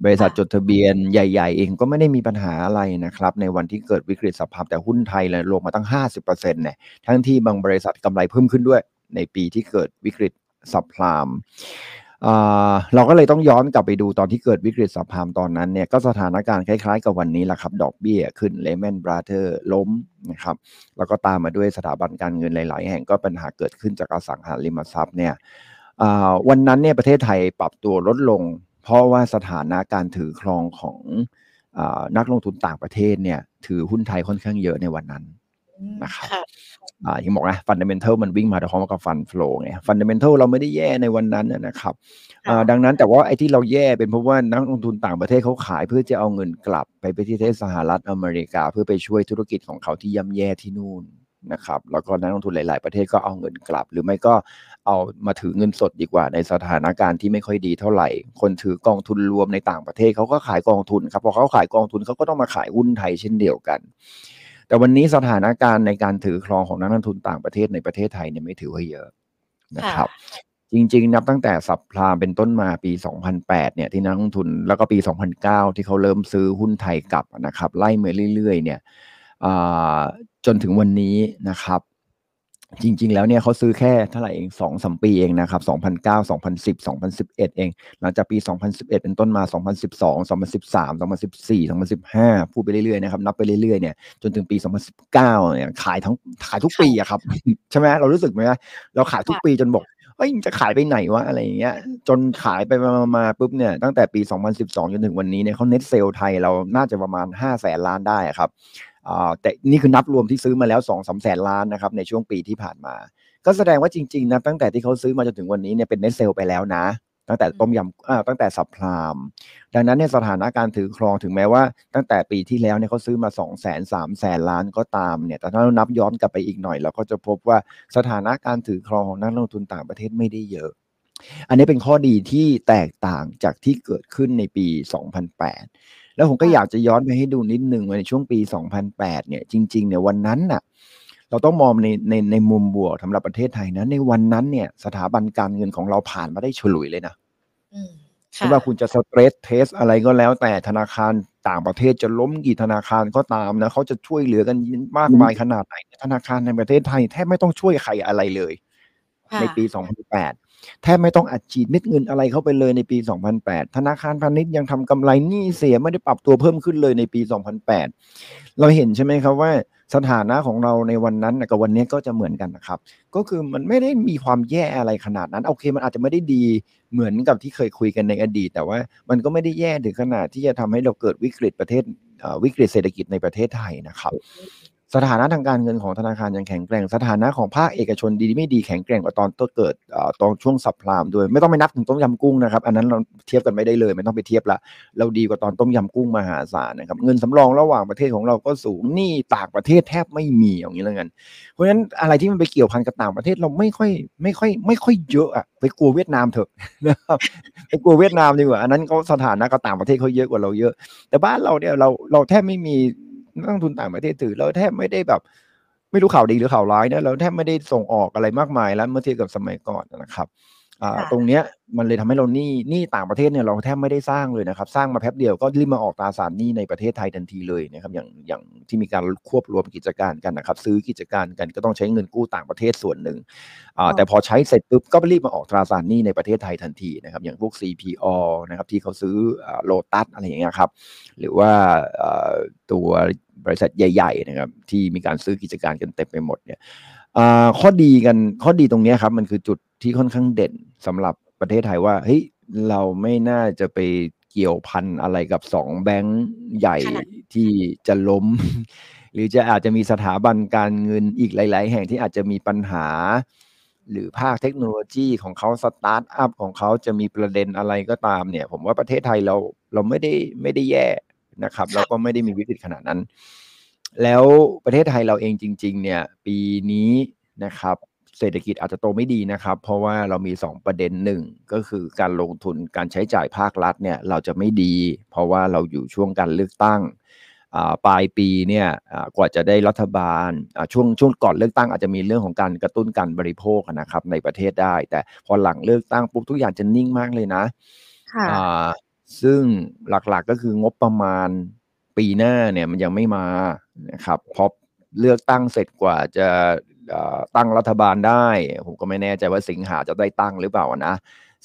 บริษัทจดทะเบียนใหญ่ ๆ เองก็ไม่ได้มีปัญหาอะไรนะครับ ในวันที่เกิดวิกฤตสัพพลามแต่หุ้นไทยเลยลงมาตั้ง 50%เนี่ยทั้งที่บางบริษัทกำไรเพิ่มขึ้นด้วย ในปีที่เกิดวิกฤตสัพพลาม เราก็เลยต้องย้อนกลับไปดูตอนที่เกิดวิกฤตสัพพามตอนนั้นเนี่ยก็สถานการณ์คล้าย ๆ กับวันนี้แหละครับ ดอกเบี้ยขึ้นเลแมนบราเธอร์ล้มนะครับแล้วก็ตามมาด้วยสถาบันการเงินหลาย ๆ แห่งก็ปัญหาเกิดขึ้นจากอสังหาริมทรัพย์เนี่ยวันนั้นเนี่ยประเทศไทยปรับตัวลดลง เพราะว่าสถานะการถือครองของอนักลงทุนต่างประเทศเนี่ยถือหุ้นไทยค่อนข้างเยอะในวันนั้น นะครับค่ะอ่าอย่างบอกนะ fundamental มันวิ่งมาพร้อมกับ fund flow ไง fundamental เราไม่ได้แย่ในวันนั้นนะนะครับอ่าค่ะดังนั้นแต่ว่าไอ้ที่เราแย่เป็นเพราะว่านักลงทุนต่างประเทศเขาขายเพื่อจะเอาเงินกลับไปประเทศสหรัฐอเมริกา เพื่อไปช่วยธุรกิจของเขาที่ย่ำแย่ที่นู่นนะครับแล้วก็นักลงทุนหลาย ๆ ประเทศก็เอาเงินกลับ หรือไม่ก็เอามาถือเงินสดดีกว่า ในสถานการณ์ที่ไม่ค่อยดีเท่าไหร่ คนถือกองทุนรวมในต่างประเทศเขาก็ขายกองทุนครับพอเขาขายกองทุนเขาก็ต้องมาขายหุ้นไทยเช่นเดียวกัน แต่วันนี้สถานการณ์ในการถือครองของนักลงทุนต่างประเทศในประเทศไทยเนี่ยไม่ถือว่าเยอะนะครับ จริง ๆ นับตั้งแต่สัปพลามเป็นต้นมาปี 2008 เนี่ยที่นักลงทุนแล้วก็ปี 2009 ที่เขาเริ่มซื้อหุ้นไทยกลับนะครับ ไล่มาเรื่อยๆ เนี่ยอ่าจนถึงวันนี้นะครับ จริง ๆ แล้วเนี่ยเขาซื้อแค่เท่าไหร่เองสองสมปีเองนะครับ2009 2010 2011เอง หลังจากปี2011เป็นต้นมา2012 2013 2014 2015พูดไปเรื่อยๆนะครับนับไปเรื่อยๆเนี่ยจนถึงปี2019เนี่ยขายทั้งขายทุกปีอะครับ ใช่ไหมเรารู้สึกไหมว่าเราขายทุกปีจนบอกเอ้ยจะขายไปไหนวะอะไรอย่างเงี้ย จนขายไปมามาปุ๊บเนี่ยตั้งแต่ปี 2012 จนถึงวันนี้เนี่ยเขาเน็ตเซลไทยเราน่าจะประมาณ 5 แสนล้านได้ครับ แต่นี่คือนับรวมที่ซื้อมาแล้ว2 3แสนล้านนะครับในช่วงปีที่ผ่านมา ก็แสดงว่าจริงๆนะตั้งแต่ที่เขาซื้อมาจนถึงวันนี้เนี่ยเป็นเน็ตเซลไปแล้วนะ ตั้งแต่ต้มยำอ่าตั้งแต่สับพลามดังนั้นเนี่ยสถานะการถือครองถึงแม้ว่า ตั้งแต่ปีที่แล้วเนี่ยเขาซื้อมา2องแสนสามแสนล้านก็ตามเนี่ยแต่ถ้าเรานับย้อนกลับไปอีกหน่อยเราก็จะพบว่าสถานะการถือครองของนักลงทุนต่างประเทศไม่ได้เยอะอันนี้เป็นข้อดีที่แตกต่างจากที่เกิดขึ้นในปี 2008 แล้วผมก็อยากจะย้อนไปให้ดูนิดนึงว่าในช่วงปี 2008 เนี่ย จริง ๆ เนี่ยวันนั้นน่ะ เราต้องมองในในในมุมบวกสำหรับประเทศไทยนะ ในวันนั้นเนี่ย สถาบันการเงินของเราผ่านมาได้ฉลุยเลยนะอืมไม่ว่าคุณจะสเตรสเทสอะไรก็แล้ว แต่ธนาคารต่างประเทศจะล้มกี่ธนาคารก็ตามนะเขาจะช่วยเหลือกันมากมายขนาดไหนธนาคารในประเทศไทยแทบไม่ต้องช่วยใครอะไรเลยค่ะ ในปี 2008 แทบไม่ต้องอัดฉีดเม็ดเงินอะไรเข้าไปเลยในปี 2008 ธนาคารพาณิชย์ยังทำกำไรหนี้เสียไม่ได้ปรับตัวเพิ่มขึ้นเลยในปี 2008 เราเห็นใช่ไหมครับว่าสถานะของเราในวันนั้นกับวันนี้ก็จะเหมือนกันนะครับ ก็คือมันไม่ได้มีความแย่อะไรขนาดนั้น โอเค มันอาจจะไม่ได้ดีเหมือนกับที่เคยคุยกันในอดีต แต่ว่ามันก็ไม่ได้แย่ถึงขนาดที่จะทำให้เราเกิดวิกฤตประเทศวิกฤตเศรษฐกิจในประเทศไทยนะครับ สถานะทางการเงินของธนาคารยังแข็งแกร่ง สถานะของภาคเอกชนดีไม่ดีแข็งแกร่งกว่าตอนต้นเกิดตอนช่วงสับพลามด้วยไม่ต้องไปนับถึงต้มยำกุ้งนะครับ อันนั้นเราเทียบกันไม่ได้เลย ไม่ต้องไปเทียบละเราดีกว่าตอนต้มยำกุ้งมหาศาลนะครับเงินสำรองระหว่างประเทศของเราก็สูงหนี้ต่างประเทศแทบไม่มีอย่างนี้แล้วกันเพราะฉะนั้นอะไรที่มันไปเกี่ยวพันกับต่างประเทศเราไม่ค่อยไม่ค่อย ไม่ค่อยเยอะอะไปกลัวเวียดนามเถอะนะครับไปกลัวเวียดนามดีกว่าอันนั้นเขาสถานะกับต่างประเทศเขาเยอะกว่าเราเยอะ แต่บ้านเราเนี่ยเราเราแทบไม่มี นักลงทุนต่างประเทศถือเราแทบไม่ได้แบบ ไม่รู้ข่าวดีหรือข่าวร้ายนะเราแทบไม่ได้ส่งออกอะไรมากมายแล้วเมื่อเทียบกับสมัยก่อนนะครับ ตรงเนี้ยมันเลยทำให้เราหนี้หนี้ต่างประเทศเนี่ยเราแทบไม่ได้สร้างเลยนะครับ สร้างมาแป๊บเดียวก็รีบมาออกตราสารหนี้ในประเทศไทยทันทีเลยนะครับอย่างอย่างที่มีการควบรวมกิจการกันนะครับ ซื้อกิจการกันก็ต้องใช้เงินกู้ต่างประเทศส่วนหนึ่งอ่าแต่พอใช้เสร็จปุ๊บก็รีบมาออกตราสารหนี้ในประเทศไทยทันทีนะครับ อย่างพวก CPO นะครับที่เขาซื้อโลตัสอะไรอย่างเงี้ยครับหรือว่าเอ่อตัวบริษัทใหญ่ ๆ นะครับ ที่มีการซื้อกิจการกันเต็มไปหมดเนี่ยอ่า ข้อดีกันข้อดีตรงเนี้ยครับ มันคือจุดที่ค่อนข้างเด่นสำหรับประเทศไทยว่าเฮ้ยเราไม่น่าจะไปเกี่ยวพันอะไรกับสองแบงก์ใหญ่ขนาดที่จะล้ม หรือจะอาจจะมีสถาบันการเงินอีกหลาย ๆ แห่งที่อาจจะมีปัญหา หรือภาคเทคโนโลยีของเขาสตาร์ทอัพของเขาจะมีประเด็นอะไรก็ตามเนี่ย ผมว่าประเทศไทยเราเราไม่ได้ไม่ได้แย่นะครับ เราก็ไม่ได้มีวิกฤตขนาดนั้น แล้วประเทศไทยเราเองจริง ๆ เนี่ย ปีนี้นะครับเศรษฐกิจอาจจะโตไม่ดีนะครับ เพราะว่าเรามี 2 ประเด็นหนึ่งก็คือการลงทุนการใช้จ่ายภาครัฐเนี่ยเราจะไม่ดี เพราะว่าเราอยู่ช่วงการเลือกตั้งอ่าปลายปีเนี่ยอ่ากว่าจะได้รัฐบาลอ่าช่วงช่วงก่อนเลือกตั้งอาจจะมีเรื่องของการกระตุ้นการบริโภคนะครับในประเทศได้ แต่พอหลังเลือกตั้งปุ๊บทุกอย่างจะนิ่งมากเลยนะค่ะอ่าซึ่งหลักๆก็คืองบประมาณปีหน้าเนี่ยมันยังไม่มา นะครับพอเลือกตั้งเสร็จกว่าจะตั้งรัฐบาลได้ ผมก็ไม่แน่ใจว่าสิงหาจะได้ตั้งหรือเปล่านะ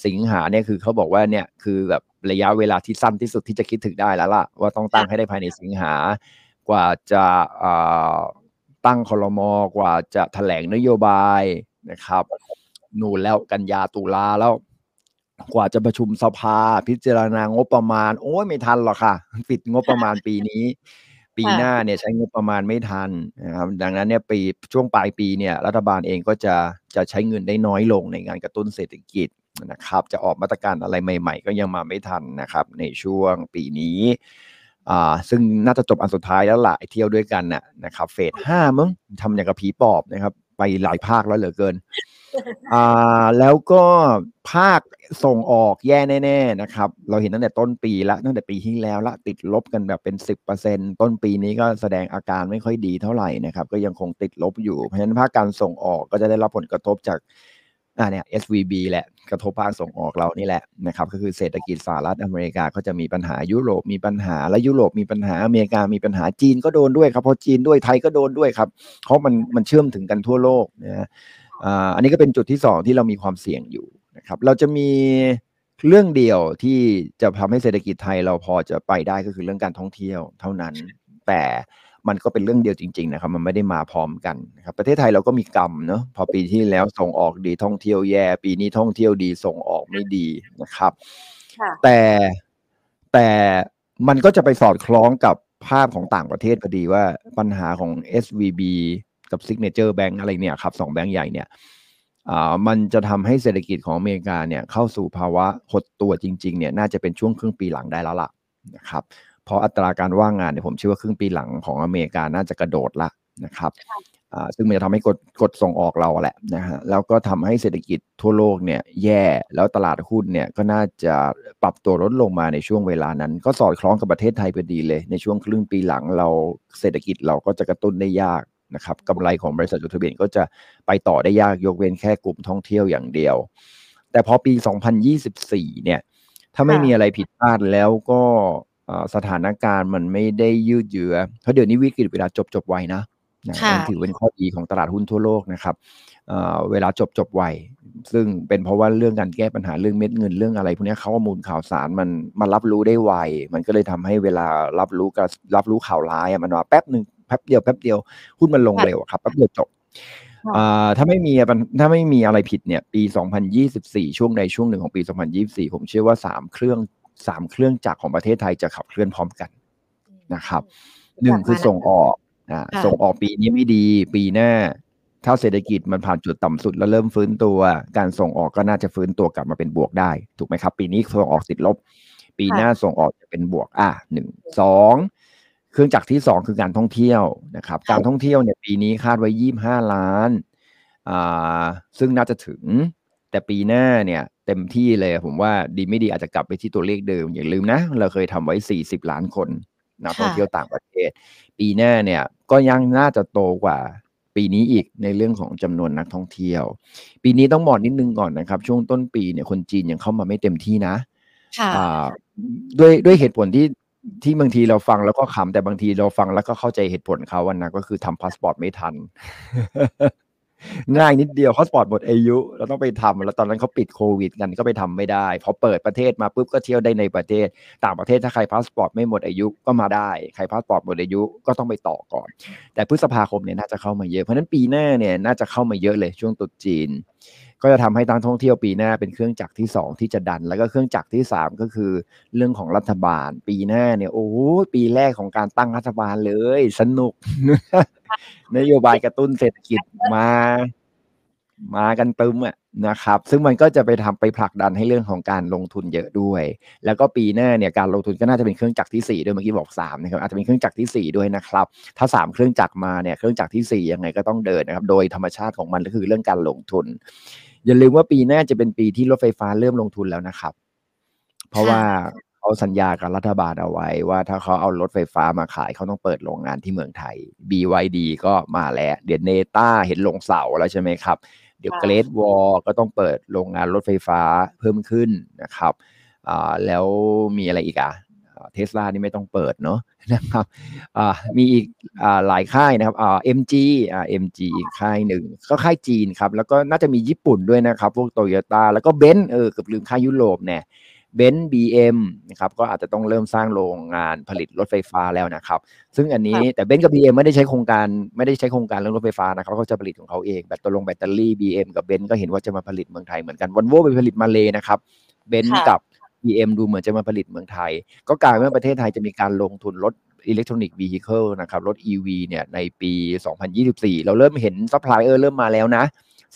สิงหาเนี่ยคือเขาบอกว่าเนี่ยคือแบบระยะเวลาที่สั้นที่สุดที่จะคิดถึงได้แล้วล่ะ ว่าต้องตั้งให้ได้ภายในสิงหากว่าจะตั้งคลมอกว่าจะแถลงนโยบายนะครับ นู่นแล้วกันยาตุลาแล้ว กว่าจะประชุมสภาพิจารณางบประมาณ โอ้ยไม่ทันหรอกค่ะ ปิดงบประมาณปีนี้ ปีหน้าเนี่ยใช้งบประมาณไม่ทันนะครับดังนั้นเนี่ยปีช่วงปลายปีเนี่ยรัฐบาลเองก็จะจะใช้เงินได้น้อยลงในงานกระตุ้นเศรษฐกิจนะครับจะออกมาตรการอะไรใหม่ ๆ ก็ยังมาไม่ทันนะครับในช่วงปีนี้อ่าซึ่งน่าจะจบอันสุดท้ายแล้วล่ะเที่ยวด้วยกันน่ะนะครับเฟสห้ามั้งทำอย่างกับผีปอบนะครับ ไปหลายภาคแล้วเหลือเกินอ่าแล้วก็ภาคส่งออกแย่แน่ ๆ นะครับ เราเห็นตั้งแต่ต้นปีละตั้งแต่ปีที่แล้วละติดลบกันแบบเป็น 10%ต้นปีนี้ก็แสดงอาการไม่ค่อยดีเท่าไหร่นะครับ ก็ยังคงติดลบอยู่ เพราะฉะนั้นภาคการส่งออกก็จะได้รับผลกระทบจาก อ่าเนี่ย SVB แหละกระทบภาคส่งออกเรานี่แหละนะครับก็คือเศรษฐกิจสหรัฐอเมริกาก็จะมีปัญหายุโรปมีปัญหาและยุโรปมีปัญหาอเมริกามีปัญหาจีนก็โดนด้วยครับเพราะจีนด้วยไทยก็โดนด้วยครับ เพราะมันมันเชื่อมถึงกันทั่วโลกนะฮะอ่าอันนี้ก็เป็นจุดที่สองที่เรามีความเสี่ยงอยู่นะครับ เราจะมีเรื่องเดียวที่จะทำให้เศรษฐกิจไทยเราพอจะไปได้ก็คือเรื่องการท่องเที่ยวเท่านั้น แต่ มันก็เป็นเรื่องเดียวจริงๆนะครับมันไม่ได้มาพร้อมกันนะครับประเทศไทยเราก็มีกรรมเนาะพอปีที่แล้วส่งออกดีท่องเที่ยวแย่ปีนี้ท่องเที่ยวดีส่งออกไม่ดีนะครับค่ะแต่แต่มันก็จะไปสอดคล้องกับภาพของต่างประเทศพอดีว่าปัญหาของ SVB กับ Signature Bank อะไรเนี่ยครับสองแบงก์ใหญ่เนี่ยอ่ามันจะทำให้เศรษฐกิจของอเมริกาเนี่ยเข้าสู่ภาวะหดตัวจริงๆเนี่ยน่าจะเป็นช่วงครึ่งปีหลังได้แล้วล่ะนะครับ เพราะอัตราการว่างงานเนี่ยผมเชื่อว่าครึ่งปีหลังของอเมริกาน่าจะกระโดดละนะครับอ่าซึ่งมันจะทำให้กดกดส่งออกเราแหละนะฮะแล้วก็ทำให้เศรษฐกิจทั่วโลกเนี่ยแย่แล้วตลาดหุ้นเนี่ยก็น่าจะปรับตัวลดลงมาในช่วงเวลานั้น ก็สอดคล้องกับประเทศไทยพอดีเลย ในช่วงครึ่งปีหลังเราเศรษฐกิจเราก็จะกระตุ้นได้ยากนะครับกำไรของบริษัทจดทะเบียนก็จะไปต่อได้ยากยกเว้นแค่กลุ่มท่องเที่ยวอย่างเดียว แต่พอปี 2024 เนี่ย ถ้าไม่ค่ะมีอะไรผิดพลาดแล้วก็เอ่อ สถานการณ์มันไม่ได้ยืดเยื้อเพราะเดี๋ยวนี้วิกฤตเวลาจบจบไวนะนะค่ะมันถือเป็นข้อดีของตลาดหุ้นทั่วโลกนะครับเอ่อเวลาจบจบไวซึ่งเป็นเพราะว่าเรื่องการแก้ปัญหาเรื่องเม็ดเงินเรื่องอะไรพวกเนี้ยข้อมูลข่าวสารมันมันรับรู้ได้ไว มันก็เลยทำให้เวลารับรู้กับรับรู้ข่าวร้ายอะมันมาแป๊บหนึ่งแป๊บเดียวแป๊บเดียวหุ้นมันลงค่ะเร็วอะครับแป๊บเดียวจบค่ะอ่าถ้าไม่มีปัญถ้าไม่มีอะไรผิดเนี่ยปี 2024 ช่วงในช่วงหนึ่งของปี 2024 ผมเชื่อว่า 3 เครื่อง 3 เครื่องจักรของประเทศไทยจะขับเคลื่อนพร้อมกันนะครับหนึ่งคือส่งออกอ่าค่ะส่งออกปีนี้ไม่ดีปีหน้า ถ้าเศรษฐกิจมันผ่านจุดต่ำสุดแล้วเริ่มฟื้นตัว การส่งออกก็น่าจะฟื้นตัวกลับมาเป็นบวกได้ ถูกไหมครับ ปีนี้ส่งออกติดลบ ปีหน้าส่งออกจะเป็นบวกอะหนึ่งสองเครื่องจักรที่สองคือการท่องเที่ยวนะครับค่ะการท่องเที่ยวเนี่ยปีนี้คาดไว้ยี่ห้าล้านอ่าซึ่งน่าจะถึง แต่ปีหน้าเนี่ย เต็มที่เลย ผมว่าดีไม่ดีอาจจะกลับไปที่ตัวเลขเดิม อย่าลืมนะ เราเคยทำไว้สี่สิบล้านคนนักท่องเที่ยวต่างประเทศ ปีหน้าเนี่ยก็ยังน่าจะโตกว่าปีนี้อีกในเรื่องของจำนวนนักท่องเที่ยว ปีนี้ต้องบอกนิดนึงก่อนนะครับ ช่วงต้นปีเนี่ยคนจีนยังเข้ามาไม่เต็มที่นะค่ะอ่าด้วยด้วยเหตุผลที่ที่บางทีเราฟังแล้วก็ขำแต่บางทีเราฟังแล้วก็เข้าใจเหตุผลเขาวันนะก็คือทำพาสปอร์ตไม่ทัน ง่ายนิดเดียวพาสปอร์ตหมดอายุเราต้องไปทำแล้วตอนนั้นเขาปิดโควิดกันก็ไปทำไม่ได้ พอเปิดประเทศมาปุ๊บก็เที่ยวได้ในประเทศ ต่างประเทศถ้าใครพาสปอร์ตไม่หมดอายุก็มาได้ ใครพาสปอร์ตหมดอายุก็ต้องไปต่อก่อน แต่พฤษภาคมเนี่ยน่าจะเข้ามาเยอะเพราะฉะนั้นปีหน้าเนี่ยน่าจะเข้ามาเยอะเลยช่วงตรุษจีน ก็จะทำให้การท่องเที่ยวปีหน้าเป็นเครื่องจักรที่สองที่จะดัน แล้วก็เครื่องจักรที่สามก็คือเรื่องของรัฐบาล ปีหน้าเนี่ยโอ้โหปีแรกของการตั้งรัฐบาลเลย สนุก นโยบายกระตุ้นเศรษฐกิจมา มากันตรึมอะนะครับ ซึ่งมันก็จะไปทำไปผลักดันให้เรื่องของการลงทุนเยอะด้วย แล้วก็ปีหน้าเนี่ยการลงทุนก็น่าจะเป็นเครื่องจักรที่สี่ด้วยเมื่อกี้บอกสามนะครับอาจจะเป็นเครื่องจักรที่สี่ด้วยนะครับ ถ้าสามเครื่องจักรมาเนี่ยเครื่องจักรที่สี่ยังไงก็ต้องเดินนะครับ โดยธรรมชาติของมันก็คือเรื่องการลงทุน อย่าลืมว่าปีหน้าจะเป็นปีที่รถไฟฟ้าเริ่มลงทุนแล้วนะครับ เพราะว่าเขาสัญญากับรัฐบาลเอาไว้ ว่าถ้าเขาเอารถไฟฟ้ามาขายเขาต้องเปิดโรงงานที่เมืองไทย BYD ก็มาแล้ว เดี๋ยว Neta เห็นลงเสาแล้วใช่ไหมครับ เดี๋ยวค่ะ Great Wall ก็ต้องเปิดโรงงานรถไฟฟ้าเพิ่มขึ้นนะครับอ่าแล้วมีอะไรอีกอะเทสลานี่ไม่ต้องเปิดเนาะ นะครับอ่ามีอีกอ่าหลายค่ายนะครับอ่า MG อ่า MG อีกค่ายหนึ่งก็ค่ายจีนครับ แล้วก็น่าจะมีญี่ปุ่นด้วยนะครับ พวกโตโยต้าแล้วก็เบนซ์เออเกือบลืมค่ายยุโรปเนี่ยเบนซ์บีเอ็มนะครับก็อาจจะต้องเริ่มสร้างโรงงานผลิตรถไฟฟ้าแล้วนะครับ ซึ่งอันนี้แต่เบนซ์กับ BM ไม่ได้ใช้โครงการไม่ได้ใช้โครงการเรื่องรถไฟฟ้านะครับเขาจะผลิตของเขาเองแบตเตอรี่แบตเตอรี่ BM กับเบนซ์ก็เห็นว่าจะมาผลิตเมืองไทยเหมือนกันวอลโว่ไปผลิตมาเลย์นะครับเบนซ์ค่ะกับ BM ดูเหมือนจะมาผลิตเมืองไทย ก็กลายเป็นว่าประเทศไทยจะมีการลงทุนรถอิเล็กทรอนิกส์วี i เคิลนะครับรถ EV เนี่ยในปี 2024 เราเริ่มเห็นซัพพลายเออร์เริ่มมาแล้วนะ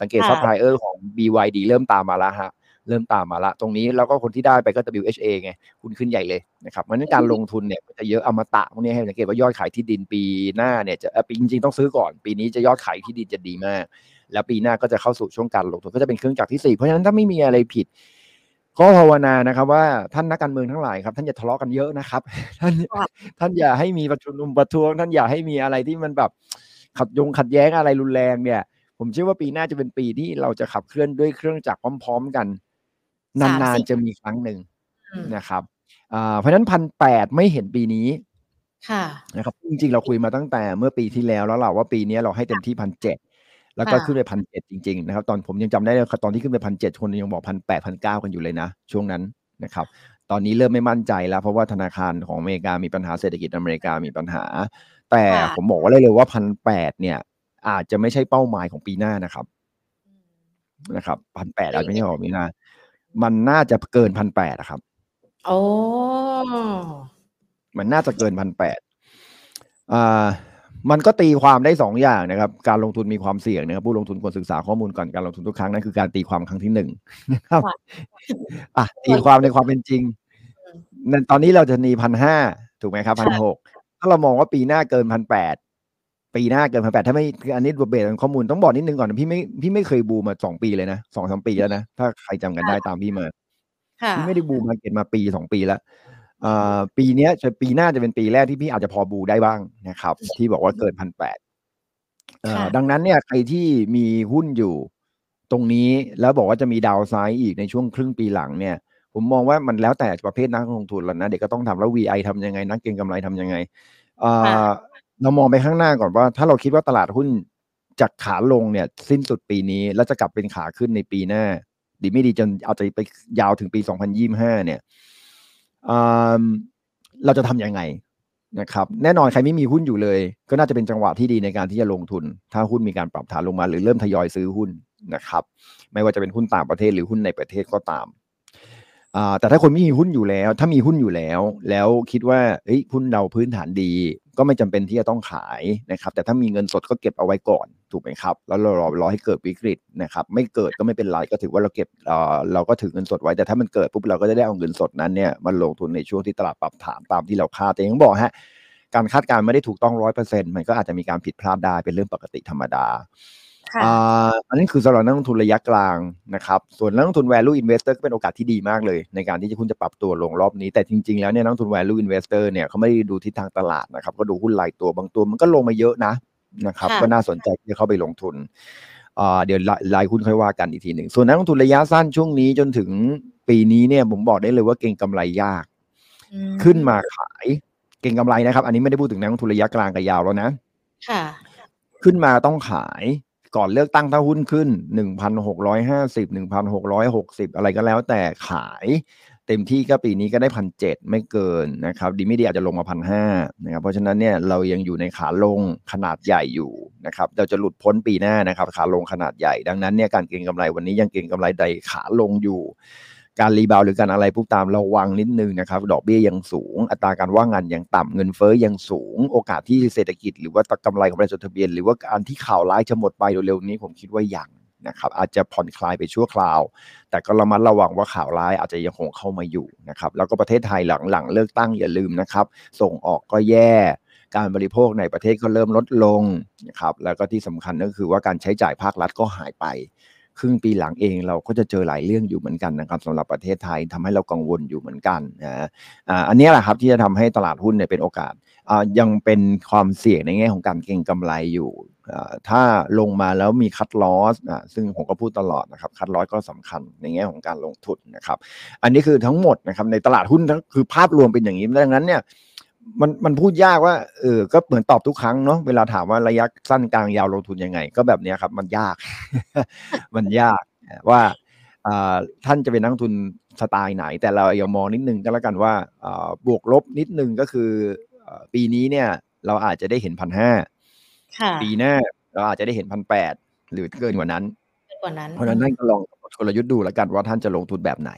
สังเกตค่ะซัพพลายเออร์ของ BYD เริ่มตามมาแล้วฮะเริ่มตามมาละ ตรงนี้แล้วก็คนที่ได้ไปก็ WHA ไง คุณขึ้นใหญ่เลยนะครับเพราะฉะนั้นการลงทุนเนี่ยก็จะเยอะอมตะพวกนี้ให้สังเกตว่ายอดขายที่ดินปีหน้าเนี่ยจะเอ่อปีจริงๆต้องซื้อก่อน ปีนี้จะยอดขายที่ดินจะดีมาก แล้วปีหน้าก็จะเข้าสู่ช่วงการลงทุนก็จะเป็นเครื่องจักรที่สี่เพราะฉะนั้นถ้าไม่มีอะไรผิด ก็ภาวนานะครับว่าท่านนักการเมืองทั้งหลายครับ ท่านอย่าทะเลาะกันเยอะนะครับ ท่านค่ะท่านอย่าให้มีประชุมประท้วง ท่านอย่าให้มีอะไรที่มันแบบขัดยงขัดแย้งอะไรรุนแรงเนี่ย ผมเชื่อว่าปีหน้าจะเป็นปีที่เราจะขับเคลื่อนด้วยเครื่องจักรพร้อม ๆ กันสามนานสิบๆจะมีครั้งหนึ่งอืมนะครับอ่าเพราะฉะนั้นพันแปดไม่เห็นปีนี้ค่ะนะครับจริงๆเราคุยมาตั้งแต่เมื่อปีที่แล้วแล้วเราว่าปีนี้เราให้เต็มที่พันเจ็ด แล้วก็ค่ะขึ้นไปพันเจ็ดจริงๆนะครับตอนผมยังจำได้เลยตอนที่ขึ้นไปพันเจ็ดคนยังบอกพันแปดพันเก้ากันอยู่เลยนะ ช่วงนั้นนะครับตอนนี้เริ่มไม่มั่นใจแล้ว เพราะว่าธนาคารของอเมริกามีปัญหาเศรษฐกิจอเมริกามีปัญหา แต่ค่ะผมบอกไว้เลยเลยว่าพันแปดเนี่ย อาจจะไม่ใช่เป้าหมายของปีหน้านะครับอืมนะครับพันแปดแล้วอาจอจะย่างไม่งี้ใช่ของปีหน้า มันน่าจะเกินพันแปดอะครับอ๋อมันน่าจะเกินพันแปดอ่า มันก็ตีความได้สองอย่างนะครับ การลงทุนมีความเสี่ยงนะครับ ผู้ลงทุนควรศึกษาข้อมูลก่อนการลงทุนทุกครั้งนั่นคือการตีความครั้งที่หนึ่งนะครับค่ะอะตีความในความเป็นจริงอืมนั่นตอนนี้เราจะนีพันห้าถูกไหมครับพันค่ะหกถ้าเรามองว่าปีหน้าเกินพันแปดปีหน้าเกินพันแปดถ้าไม่คืออันนี้เบสข้อมูลต้องบอกนิดนึงก่อนนะพี่ไม่พี่ไม่เคยบูมมาสองปีเลยนะสองสามปีแล้วนะถ้าใครจำกันได้ตามพี่มาค่ะพี่ไม่ได้บูมมาเก็ตมาปีสองปีแล้วอ่า ปีเนี้ยจะปีหน้าจะเป็นปีแรกที่พี่อาจจะพอบูได้บ้างนะครับ ที่บอกว่าเกินพันแปดค่ะดังนั้นเนี่ยใครที่มีหุ้นอยู่ตรงนี้แล้วบอกว่าจะมีดาวไซด์อีกในช่วงครึ่งปีหลังเนี่ยผมมองว่ามันแล้วแต่ประเภทนักลงทุนแล้วนะเด็กก็ต้องทำแล้ว VI ทำยังไง นักเก็งกำไรทำยังไงอ่ค่ะาเรามองไปข้างหน้าก่อนว่า ถ้าเราคิดว่าตลาดหุ้นจากขาลงเนี่ยสิ้นสุดปีนี้ แล้วจะกลับเป็นขาขึ้นในปีหน้า ดีไม่ดีจนเอาจจะไปยาวถึงปี 2025 เนี่ยอ่า เราจะทำยังไงนะครับแน่นอนใครไม่มีหุ้นอยู่เลย ก็น่าจะเป็นจังหวะที่ดีในการที่จะลงทุน ถ้าหุ้นมีการปรับฐานลงมา หรือเริ่มทยอยซื้อหุ้นนะครับ ไม่ว่าจะเป็นหุ้นต่างประเทศหรือหุ้นในประเทศก็ตามอ่าแต่ถ้าคนไม่มีหุ้นอยู่แล้ว ถ้ามีหุ้นอยู่แล้ว แล้วคิดว่าเฮ้ยหุ้นเราพื้นฐานดี ก็ไม่จำเป็นที่จะต้องขายนะครับ แต่ถ้ามีเงินสดก็เก็บเอาไว้ก่อน ถูกไหมครับ แล้วเรารอรอให้เกิดวิกฤตนะครับไม่เกิดก็ไม่เป็นไรก็ถือว่าเราเก็บเอ่อเราก็ถือเงินสดไว้แต่ถ้ามันเกิดปุ๊บเราก็จะได้เอาเงินสดนั้นเนี่ยมาลงทุนในช่วงที่ตลาดปรับฐานตามที่เราคาดแต่อยังบอกฮะการคาดการณ์ไม่ได้ถูกต้องร้อยเปอร์เซ็นต์มันก็อาจจะมีการผิดพลาดได้เป็นเรื่องปกติธรรมดาค่ะอ่าอันนี้คือสำหรับนักลงทุนระยะกลางนะครับ ส่วนนักลงทุน value investor ก็เป็นโอกาสที่ดีมากเลย ในการที่จะคุณจะปรับตัวลงรอบนี้ แต่จริง ๆ แล้วเนี่ยนักลงทุน value investor เนี่ยเขาไม่ได้ดูทิศทางตลาดนะครับ ก็ดูหุ้นรายตัวบางตัวมันก็ลงมาเยอะนะ นะครับค่ะก็น่าสนใจที่จะเข้าไปลงทุนอ่าเดี๋ยวรายรายหุ้นค่อยว่ากันอีกทีหนึ่ง ส่วนนักลงทุนระยะสั้นช่วงนี้จนถึงปีนี้เนี่ยผมบอกได้เลยว่าเก่งกำไรยากอืมขึ้นมาขายเก่งกำไรนะครับ อันนี้ไม่ได้พูดถึงนักลงทุนระยะกลางกับยาวแล้วนะ ค่ะ ขึ้นมาต้องขายก่อนเลือกตั้งถ้าหุ้นขึ้น1,650 1,660อะไรก็แล้วแต่ขาย เต็มที่ก็ปีนี้ก็ได้พันเจ็ดไม่เกินนะครับ ดีไม่ดีอาจจะลงมาพันห้านะครับ เพราะฉะนั้นเนี่ยเรายังอยู่ในขาลงขนาดใหญ่อยู่นะครับ เราจะหลุดพ้นปีหน้านะครับ ขาลงขนาดใหญ่ ดังนั้นเนี่ยการเก็งกำไรวันนี้ยังเก็งกำไรในขาลงอยู่ การ rebound หรือการอะไรพวกตามระวังนิดนึงนะครับ ดอกเบี้ยยังสูง อัตราการว่างงานยังต่ำเงินเฟ้อยังสูง โอกาสที่เศรษฐกิจ หรือว่ากำไรของบริษัทจดทะเบียน หรือว่าการที่ข่าวร้ายจะหมดไปเร็วๆนี้ผมคิดว่ายัง นะครับอาจจะผ่อนคลายไปชั่วคราว แต่ก็ระมัดระวังว่าข่าวร้ายอาจจะยังคงเข้ามาอยู่นะครับแล้วก็ประเทศไทยหลังๆเลือกตั้งอย่าลืมนะครับส่งออกก็แย่การบริโภคในประเทศก็เริ่มลดลงนะครับแล้วก็ที่สำคัญก็คือว่าการใช้จ่ายภาครัฐก็หายไป ครึ่งปีหลังเองเราก็จะเจอหลายเรื่องอยู่เหมือนกันนะครับสำหรับประเทศไทยทำให้เรากังวลอยู่เหมือนกันนะอันนี้แหละครับที่จะทำให้ตลาดหุ้นเนี่ยเป็นโอกาสยังเป็นความเสี่ยงในแง่ของการเก็งกำไรอยู่ ถ้าลงมาแล้วมีคัดลอสอ่าซึ่งผมก็พูดตลอดนะครับ คัดลอสก็สำคัญในแง่ของการลงทุนนะครับ อันนี้คือทั้งหมดนะครับในตลาดหุ้นคือภาพรวมเป็นอย่างนี้ดังนั้นเนี่ยมันมันพูดยากว่าเออก็เหมือนตอบทุกครั้งเนาะเวลาถามว่าระยะสั้นกลางยาวลงทุนยังไง ก็แบบนี้ครับ มันยาก มันยากว่าท่านจะเป็นนักทุนสไตล์ไหน แต่เราอย่ามองนิดนึงก็แล้วกันว่าบวกลบนิดนึงก็คือปีนี้เนี่ยเราอาจจะได้เห็นพันห้า ปีหน้าเราอาจจะได้เห็นพันแปดหรือเกินกว่านั้นกว่านั้น เพราะฉะนั้นท่านก็ลองกลยุทธ์ดูแล้วกันว่าท่านจะลงทุนแบบไหน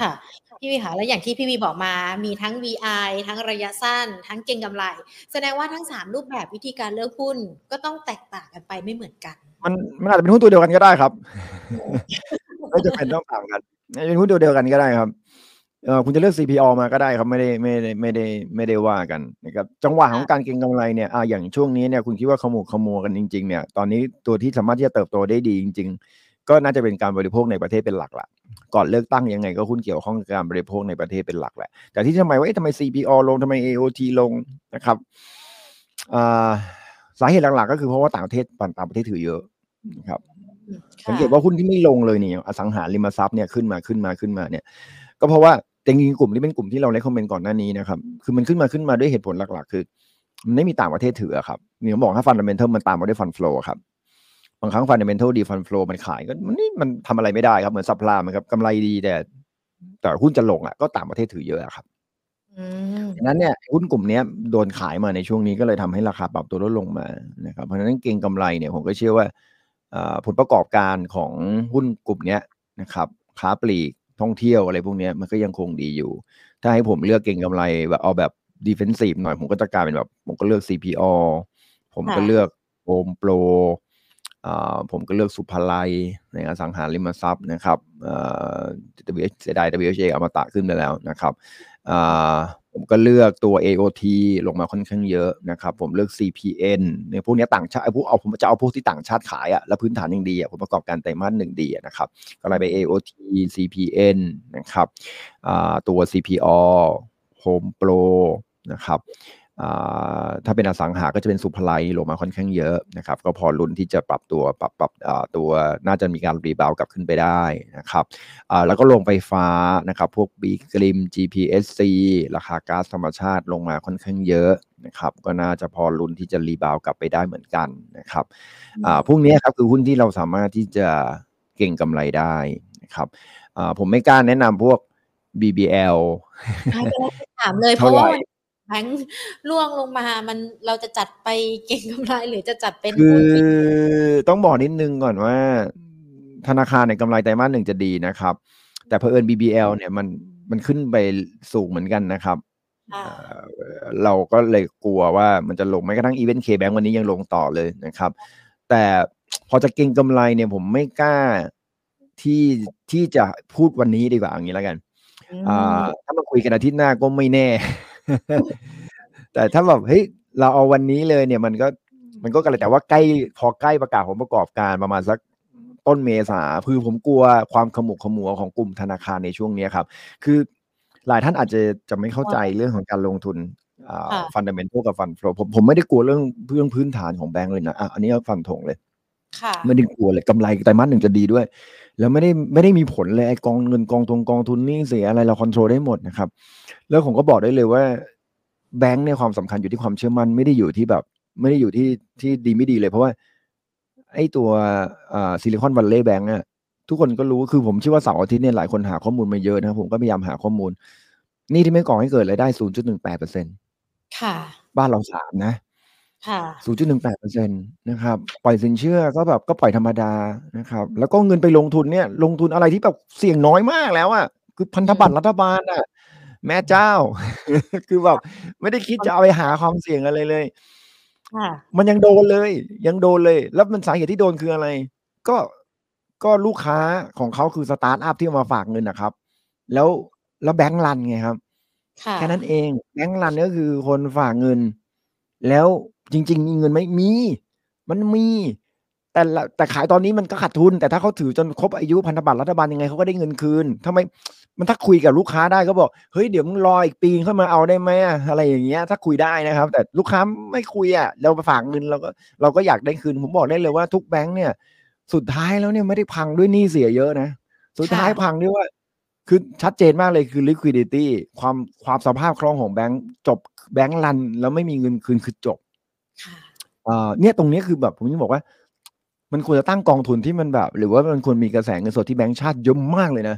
ค่ะ พี่วีค่ะแล้วอย่างที่พี่วีบอกมา มีทั้ง VI ทั้งระยะสั้น ทั้งเก็งกำไร แสดงว่าทั้งสามรูปแบบวิธีการเลือกหุ้นก็ต้องแตกต่างกันไปไม่เหมือนกัน มันมันอาจจะเป็นหุ้นตัวเดียวกันก็ได้ครับไม่จะเป็นต้องต่างกันเป็นหุ้นตัวเดียวกันก็ได้ครับ เออคุณจะเลือก CPO มาก็ได้ครับไม่ได้ไม่ได้ไม่ได้ไม่ได้ว่ากันนะครับจังหวะของการเก็งกำไรเนี่ยอ่าอย่างช่วงนี้เนี่ยคุณคิดว่าขมุกขมัวกันจริงๆเนี่ยตอนนี้ตัวที่สามารถที่จะเติบโตได้ดีจริง ๆ ก็น่าจะเป็นการบริโภคในประเทศเป็นหลักละก่อนเลือกตั้งยังไงก็หุ้นเกี่ยวข้องกับการบริโภคในประเทศเป็นหลักแหละแต่ที่ทำไมว่าเอ๊ะทำไม CPO ลงทำไม AOT ลงนะครับอ่าสาเหตุหลักๆ ก็คือเพราะว่าต่างประเทศต่างประเทศถือเยอะนะครับสังเกตว่าหุ้นที่ไม่ลงเลยเนี่ยอสังหาริมทรัพย์เนี่ยขึ้นมาขึ้นมาขึ้นมาเนี่ย ก็เพราะว่า จริงๆกลุ่มที่เป็นกลุ่มที่เราเลคคอมเมนต์ก่อนหน้านี้นะครับ คือมันขึ้นมาขึ้นมาด้วยเหตุผลหลัก ๆ คือ มันไม่มีต่างประเทศถืออะครับมีผมบอกถ้า fundamental มันตามมาด้วย fund flow ครับบางครั้ง fundamental ดี fund flow มันขายก็มันนี่มันทำอะไรไม่ได้ครับเหมือน subprime มันครับกำไรดีแต่แต่หุ้นจะลงอะก็ต่างประเทศถือเยอะอะครับออืมดังนั้นเนี่ยหุ้นกลุ่มเนี้ยโดนขายมาในช่วงนี้ก็เลยทำให้ราคาปรับตัวลดลงมานะครับเพราะฉะนั้นเก็งกำไรเนี่ยผมก็เชื่อว่าเอ่อผลประกอบการของหุ้นกลุ่มเนี้ยนะครับค้าปลีก ท่องเที่ยวอะไรพวกเนี้ยมันก็ยังคงดีอยู่ ถ้าให้ผมเลือกเก็งกำไรแบบเอาแบบดิเฟนซีฟหน่อยผมก็จะกลายเป็นแบบ ผมก็เลือก CPO ผมก็ค่ะเลือกโ m มโปรอ่าผมก็เลือกสุภาลัยในอสังหาริมทรัพย์นะครับเอ่อ WH เสียดาย WHA อมตะขึ้นไปแล้วนะครับอ่า ผมก็เลือกตัว AOT ลงมาค่อนข้างเยอะนะครับ ผมเลือก CPN เนี่ยพวกนี้ต่างชาติไอ้พวกเอาผมจะเอาพวกที่ต่างชาติขายอะแล้วพื้นฐานยังดีอะผมประกอบการไตรมาสหนึ่งดีนะครับ ก็เลยไป AOT CPN นะครับตัว CPO Home Pro นะครับ ถ้าเป็นอสังหาก็จะเป็นสุภไลลงมาค่อนข้างเยอะนะครับ ก็พอลุ้นที่จะปรับตัวปรับปรับอ่าตัวน่าจะมีการรีบาวกลับขึ้นไปได้นะครับอ่าแล้วก็ลงไฟฟ้านะครับ พวกบีกริม GPSC ราคาก๊าซธรรมชาติลงมาค่อนข้างเยอะนะครับ ก็น่าจะพอลุ้นที่จะรีบาวกลับไปได้เหมือนกันนะครับอ่าพวกเนี้ยครับคือหุ้นที่เราสามารถที่จะเก่งกำไรได้นะครับอ่าผมไม่กล้าแนะนำพวก BBL ใช่ก็เลยถามเลยเพเท่าราะไหร่ว่ามัน แบงค์ล่วงลงมามันเราจะจัดไปเก็งกำไรหรือจะจัดเป็นคืหุ้อนที่ต้องบอกนิดนึงก่อนว่า ธนาคารในยกำไรไตรมาสหนึ่งจะดีนะครับ แต่เผอิญ BBL เนี่ยมันมันขึ้นไปสูงเหมือนกันนะครับค่ะเอ่อเราก็เลยกลัวว่ามันจะลงแม้กระทั่ง Event K Bank วันนี้ยังลงต่อเลยนะครับ แต่พอจะเก็งกำไรเนี่ยผมไม่กล้าที่ที่จะพูดวันนี้ดีกว่าอย่างนี้แล้วกันอืมอ่าถ้ามาคุยกันอาทิตย์หน้าก็ไม่แน่ แต่ถ้าแบบเฮ้ยเราเอาวันนี้เลยเนี่ยมันก็มันก็กันเลยแต่ว่าใกล้พอใกล้ประกาศผลประกอบการประมาณสักต้นเมษาคือผมกลัวความขมุกขมัวของกลุ่มธนาคารในช่วงเนี้ยครับ คือหลายท่านอาจจะจะไม่เข้าใจเรื่องของการลงทุนอ่าค่ะ fundamental กับ fund flow ผมผมไม่ได้กลัวเรื่องเรื่องพื้นฐานของแบงก์เลยนะอะอันนี้ฟันธงเลยค่ะไม่ได้กลัวเลยกำไรไตรมาสหนึ่งจะดีด้วย แล้วไม่ได้ไม่ได้มีผลเลยไอ้กองเงินกองทุนกองทุนนี่เสียอะไรเรา control ได้หมดนะครับ แล้วผมก็บอกได้เลยว่าแบงค์เนี่ยความสำคัญอยู่ที่ความเชื่อมั่นไม่ได้อยู่ที่แบบ ไม่ได้อยู่ที่ที่ดีไม่ดีเลย เพราะว่า ไอ้ตัวอ่า Silicon Valley Bank อะทุกคนก็รู้คือผมเชื่อว่าเสาร์อาทิตย์เนี่ยหลายคนหาข้อมูลมาเยอะนะครับผมก็พยายามหาข้อมูล นี่ที่ไม่ก่อให้เกิดรายได้ 0.18เปอร์เซ็นค่ะ บ้านเราสามนะ ค่ะ 0.18%นะครับ ปล่อยสินเชื่อก็แบบก็ปล่อยธรรมดานะครับ แล้วก็เงินไปลงทุนเนี่ย ลงทุนอะไรที่แบบเสี่ยงน้อยมากแล้วอะคือพันธบัตรรัฐบาลอะแม่เจ้า คือแบบไม่ได้คิดจะเอาไปหาความเสี่ยงอะไรเลยค่ะมันยังโดนเลย ยังโดนเลย แล้วมันสาเหตุที่โดนคืออะไร ก็ก็ลูกค้าของเขาคือสตาร์ทอัพที่เอามาฝากเงินนะครับ แล้วแล้วแบงก์รันไงครับค่ะแค่นั้นเอง แบงก์รันก็คือคนฝากเงิน แล้ว จริง ๆ มีเงินไหมมี มันมี แต่ละแต่ขายตอนนี้มันก็ขาดทุน แต่ถ้าเขาถือจนครบอายุพันธบัตรรัฐบาลยังไงเขาก็ได้เงินคืนทำไมมันถ้าคุยกับลูกค้าได้ก็บอกเฮ้ยเดี๋ยวมึงรออีกปีเข้ามาเอาได้ไหมอะอะไรอย่างเงี้ย ถ้าคุยได้นะครับ แต่ลูกค้าไม่คุยอะเราไปฝากเงินเราก็เราก็อยากได้คืนผมบอกได้เลยว่าทุกแบงค์เนี่ย สุดท้ายแล้วเนี่ยไม่ได้พังด้วยหนี้เสียเยอะนะสุดท้ายพังด้วยว่า คือชัดเจนมากเลยคือ liquidity ความความสภาพคล่องของแบงก์จบแบงก์รันแล้วไม่มีเงินคืนคือจบค่ะ เอ่อเนี่ยตรงนี้คือแบบผมจะบอกว่า มันควรจะตั้งกองทุนที่มันแบบ หรือว่ามันควรมีกระแสเงินสดที่แบงก์ชาติเยอะมากเลยนะ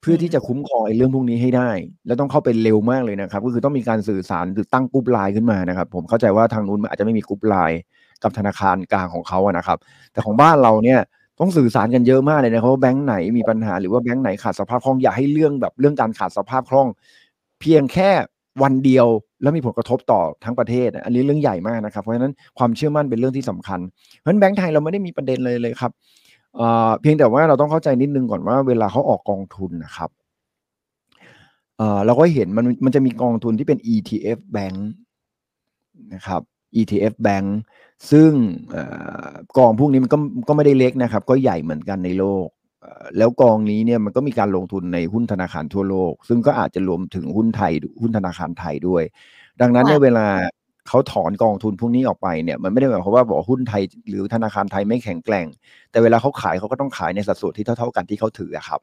เพื่อที่จะคุ้มครองไอ้เรื่องพวกนี้ให้ได้ แล้วต้องเข้าไปเร็วมากเลยนะครับ ก็คือต้องมีการสื่อสารหรือตั้งกรุ๊ปไลน์ขึ้นมานะครับ ผมเข้าใจว่าทางนู้นมันอาจจะไม่มีกรุ๊ปไลน์กับธนาคารกลางของเขาอะนะครับ แต่ของบ้านเราเนี่ยต้องสื่อสารกันเยอะมากเลยนะครับว่าแบงก์ไหนมีปัญหาหรือว่าแบงก์ไหนขาดสภาพคล่องอย่าให้เรื่องแบบเรื่องการขาดสภาพคล่อง เพียงแค่วันเดียว แล้วมีผลกระทบต่อทั้งประเทศ อันนี้เรื่องใหญ่มากนะครับ เพราะฉะนั้นความเชื่อมั่นเป็นเรื่องที่สำคัญ เพราะฉะนั้นแบงก์ไทยเราไม่ได้มีประเด็นเลยเลยครับเเพียงแต่ว่าเราต้องเข้าใจนิดนึงก่อนว่าเวลาเขาออกกองทุนนะครับเเราก็เห็นมันมันจะมีกองทุนที่เป็น ETF Bank นะครับ ETF Bank ซึ่งออกองพวกนี้มันก็ก็ไม่ได้เล็กนะครับ ก็ใหญ่เหมือนกันในโลก แล้วกองนี้เนี่ยมันก็มีการลงทุนในหุ้นธนาคารทั่วโลก ซึ่งก็อาจจะรวมถึงหุ้นไทยหุ้นธนาคารไทยด้วย ดังนั้นเนี่ยค่ะเวลาเขาถอนกองทุนพวกนี้ออกไปเนี่ยมันไม่ได้หมายความว่าบอกว่าหุ้นไทยหรือธนาคารไทยไม่แข็งแกร่ง แต่เวลาเขาขายเขาก็ต้องขายในสัดส่วนที่เท่า ๆกันที่เขาถืออะครับ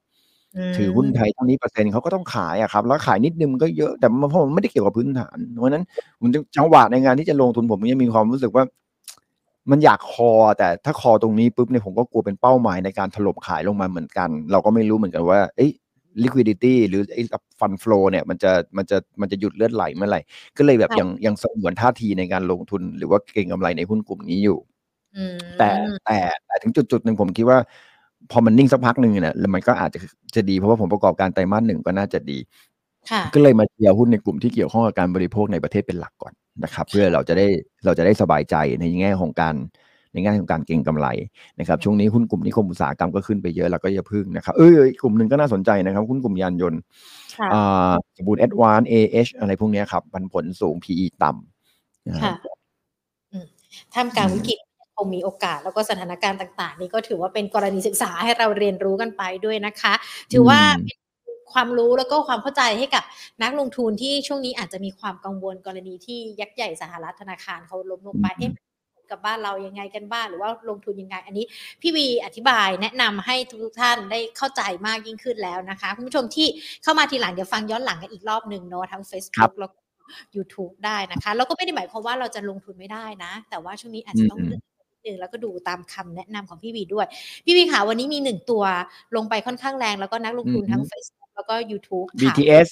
ถือหุ้นไทยเท่านี้เปอร์เซ็นต์เขาก็ต้องขายอะครับ แล้วขายนิดนึงมันก็เยอะแต่มันเพราะมันไม่ได้เกี่ยวกับพื้นฐานเพราะฉะนั้นผมจะจังหวะในงานที่จะลงทุนผมยังมีความรู้สึกว่า มันอยากคอแต่ถ้าคอตรงนี้ปุ๊บเนี่ยผมก็กลัวเป็นเป้าหมายในการถล่มขายลงมาเหมือนกัน เราก็ไม่รู้เหมือนกันว่าเอ้ย liquidity หรือไอ้ fund flow เนี่ยมันจะมันจะมันจะหยุดเลือดไหลเมื่อไหร่ ก็เลยแบบค่ะยังยังสงวนท่าทีในการลงทุน หรือว่าเก็งกำไรในหุ้นกลุ่มนี้อยู่อืมแต่แต่แต่ถึงจุดจุดหนึ่งผมคิดว่า พอมันนิ่งสักพักหนึ่งเนี่ยแล้วมันก็อาจจะจะดีเพราะว่าผลประกอบการไตรมาสหนึ่งก็น่าจะดีค่ะ ก็เลยมาเชียร์หุ้นในกลุ่มที่เกี่ยวข้องกับการบริโภคในประเทศเป็นหลักก่อนนะครับ เพื่อเราจะได้เราจะได้สบายใจในแง่ของการในแง่ของการเก็งกำไรนะครับช่วงนี้หุ้นกลุ่มนิคมอุตสาหกรรมก็ขึ้นไปเยอะแล้วก็อย่าพึ่งนะครับเอออีกกลุ่มหนึ่งก็น่าสนใจนะครับหุ้นกลุ่มยานยนต์ค่ะอ่าสมบูรณ์แอดวานเอเอชอะไรพวกเนี้ยครับปันผลสูง PE ต่ำนะครัค่ะบอืมท่ามกลางวิกฤตคงมีโอกาสแล้วก็สถานการณ์ต่าง ๆ นี่ก็ถือว่าเป็นกรณีศึกษาให้เราเรียนรู้กันไปด้วยนะคะ ถือว่าอืมเป็น ความรู้แล้วก็ความเข้าใจให้กับนักลงทุนที่ช่วงนี้อาจจะมีความกังวลกรณีที่ยักษ์ใหญ่สหรัฐธนาคารเขาล้มลงไปเอ๊ะกับบ้านเรายังไงกันบ้างหรือว่าลงทุนยังไง อันนี้พี่วีอธิบายแนะนำให้ทุกท่านได้เข้าใจมากยิ่งขึ้นแล้วนะคะ คุณผู้ชมที่เข้ามาทีหลังเดี๋ยวฟังย้อนหลังกันอีกรอบหนึ่งเนาะทั้งครั Facebook บแล้วก็ YouTube ได้นะคะ แล้วก็ไม่ได้หมายความว่าเราจะลงทุนไม่ได้นะ แต่ว่าช่วงนี้อาจจะต้องอืมเลือกนิดนึงแล้วก็ดูตามคำแนะนำของพี่วีด้วย พี่วีค่ะวันนี้มีหนึ่งตัวลงไปค่อนข้างแรง แล้วก็นักลงทุนทั้ง Facebook แล้วก็ YouTube ถาม BTS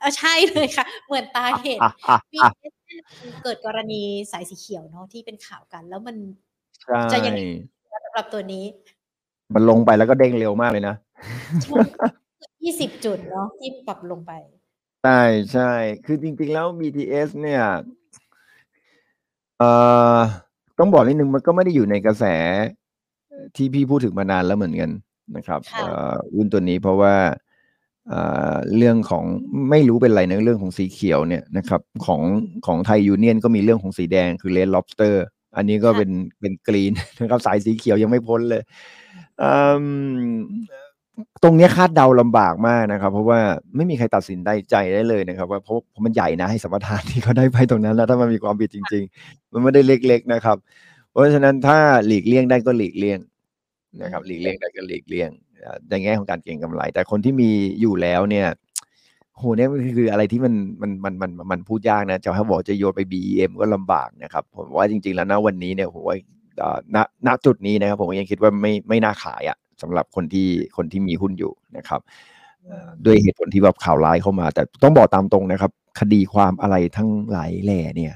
เออใช่เลยค่ะ เหมือนตาเห็นอะอะอะ BTS เกิดกรณีสายสีเขียวเนาะที่เป็นข่าวกัน แล้วมันใช่จะยังไงสำหรับตัวนี้ มันลงไปแล้วก็เด้งเร็วมากเลยนะยี่สิบจุดเนาะที่ปรับลงไป ใช่ใช่ คือจริง ๆ แล้ว BTS เนี่ยเอ่อต้องบอกนิดนึงมันก็ไม่ได้อยู่ในกระแสที่พี่พูดถึงมานานแล้วเหมือนกันนะครับค่ะเอ่อหุ้นตัวนี้เพราะว่า เอ่อเรื่องของไม่รู้เป็นไรนะเรื่องของสีเขียวเนี่ยนะครับของของไทยยูเนียนก็มีเรื่องของสีแดงคือ Red Lobster อันนี้ก็เป็นเป็นกรีนนะครับสายสีเขียวยังไม่พ้นเลยอืมตรงเนี้ยคาดเดาลำบากมากนะครับ เพราะว่าไม่มีใครตัดสินได้ใจได้เลยนะครับว่าเพราะเพราะมันใหญ่นะให้สัมปทานที่เขาได้ไปตรงนั้นแล้วถ้ามันมีความผิดจริง ๆ มันไม่ได้เล็ก ๆนะครับ เพราะฉะนั้นถ้าหลีกเลี่ยงได้ก็หลีกเลี่ยงนะครับ หลีกเลี่ยงได้ก็หลีกเลี่ยงอ่า ในแง่ของการเก็งกำไร แต่คนที่มีอยู่แล้วเนี่ยโหเนี่ยมันคืออะไรที่มันมันมันมันมันพูดยากนะจะให้บอกจะโยนไป BEM ก็ลำบากนะครับ ผมว่าจริง ๆ แล้วนะวันนี้เนี่ยผมว่าณณจุดนี้นะครับผมยังคิดว่าไม่ไม่น่าขายอะสำหรับคนที่คนที่มีหุ้นอยู่นะครับด้วยเหตุผลที่แบบข่าวร้ายเข้ามา แต่ต้องบอกตามตรงนะครับ คดีความอะไรทั้งหลายแหล่เนี่ย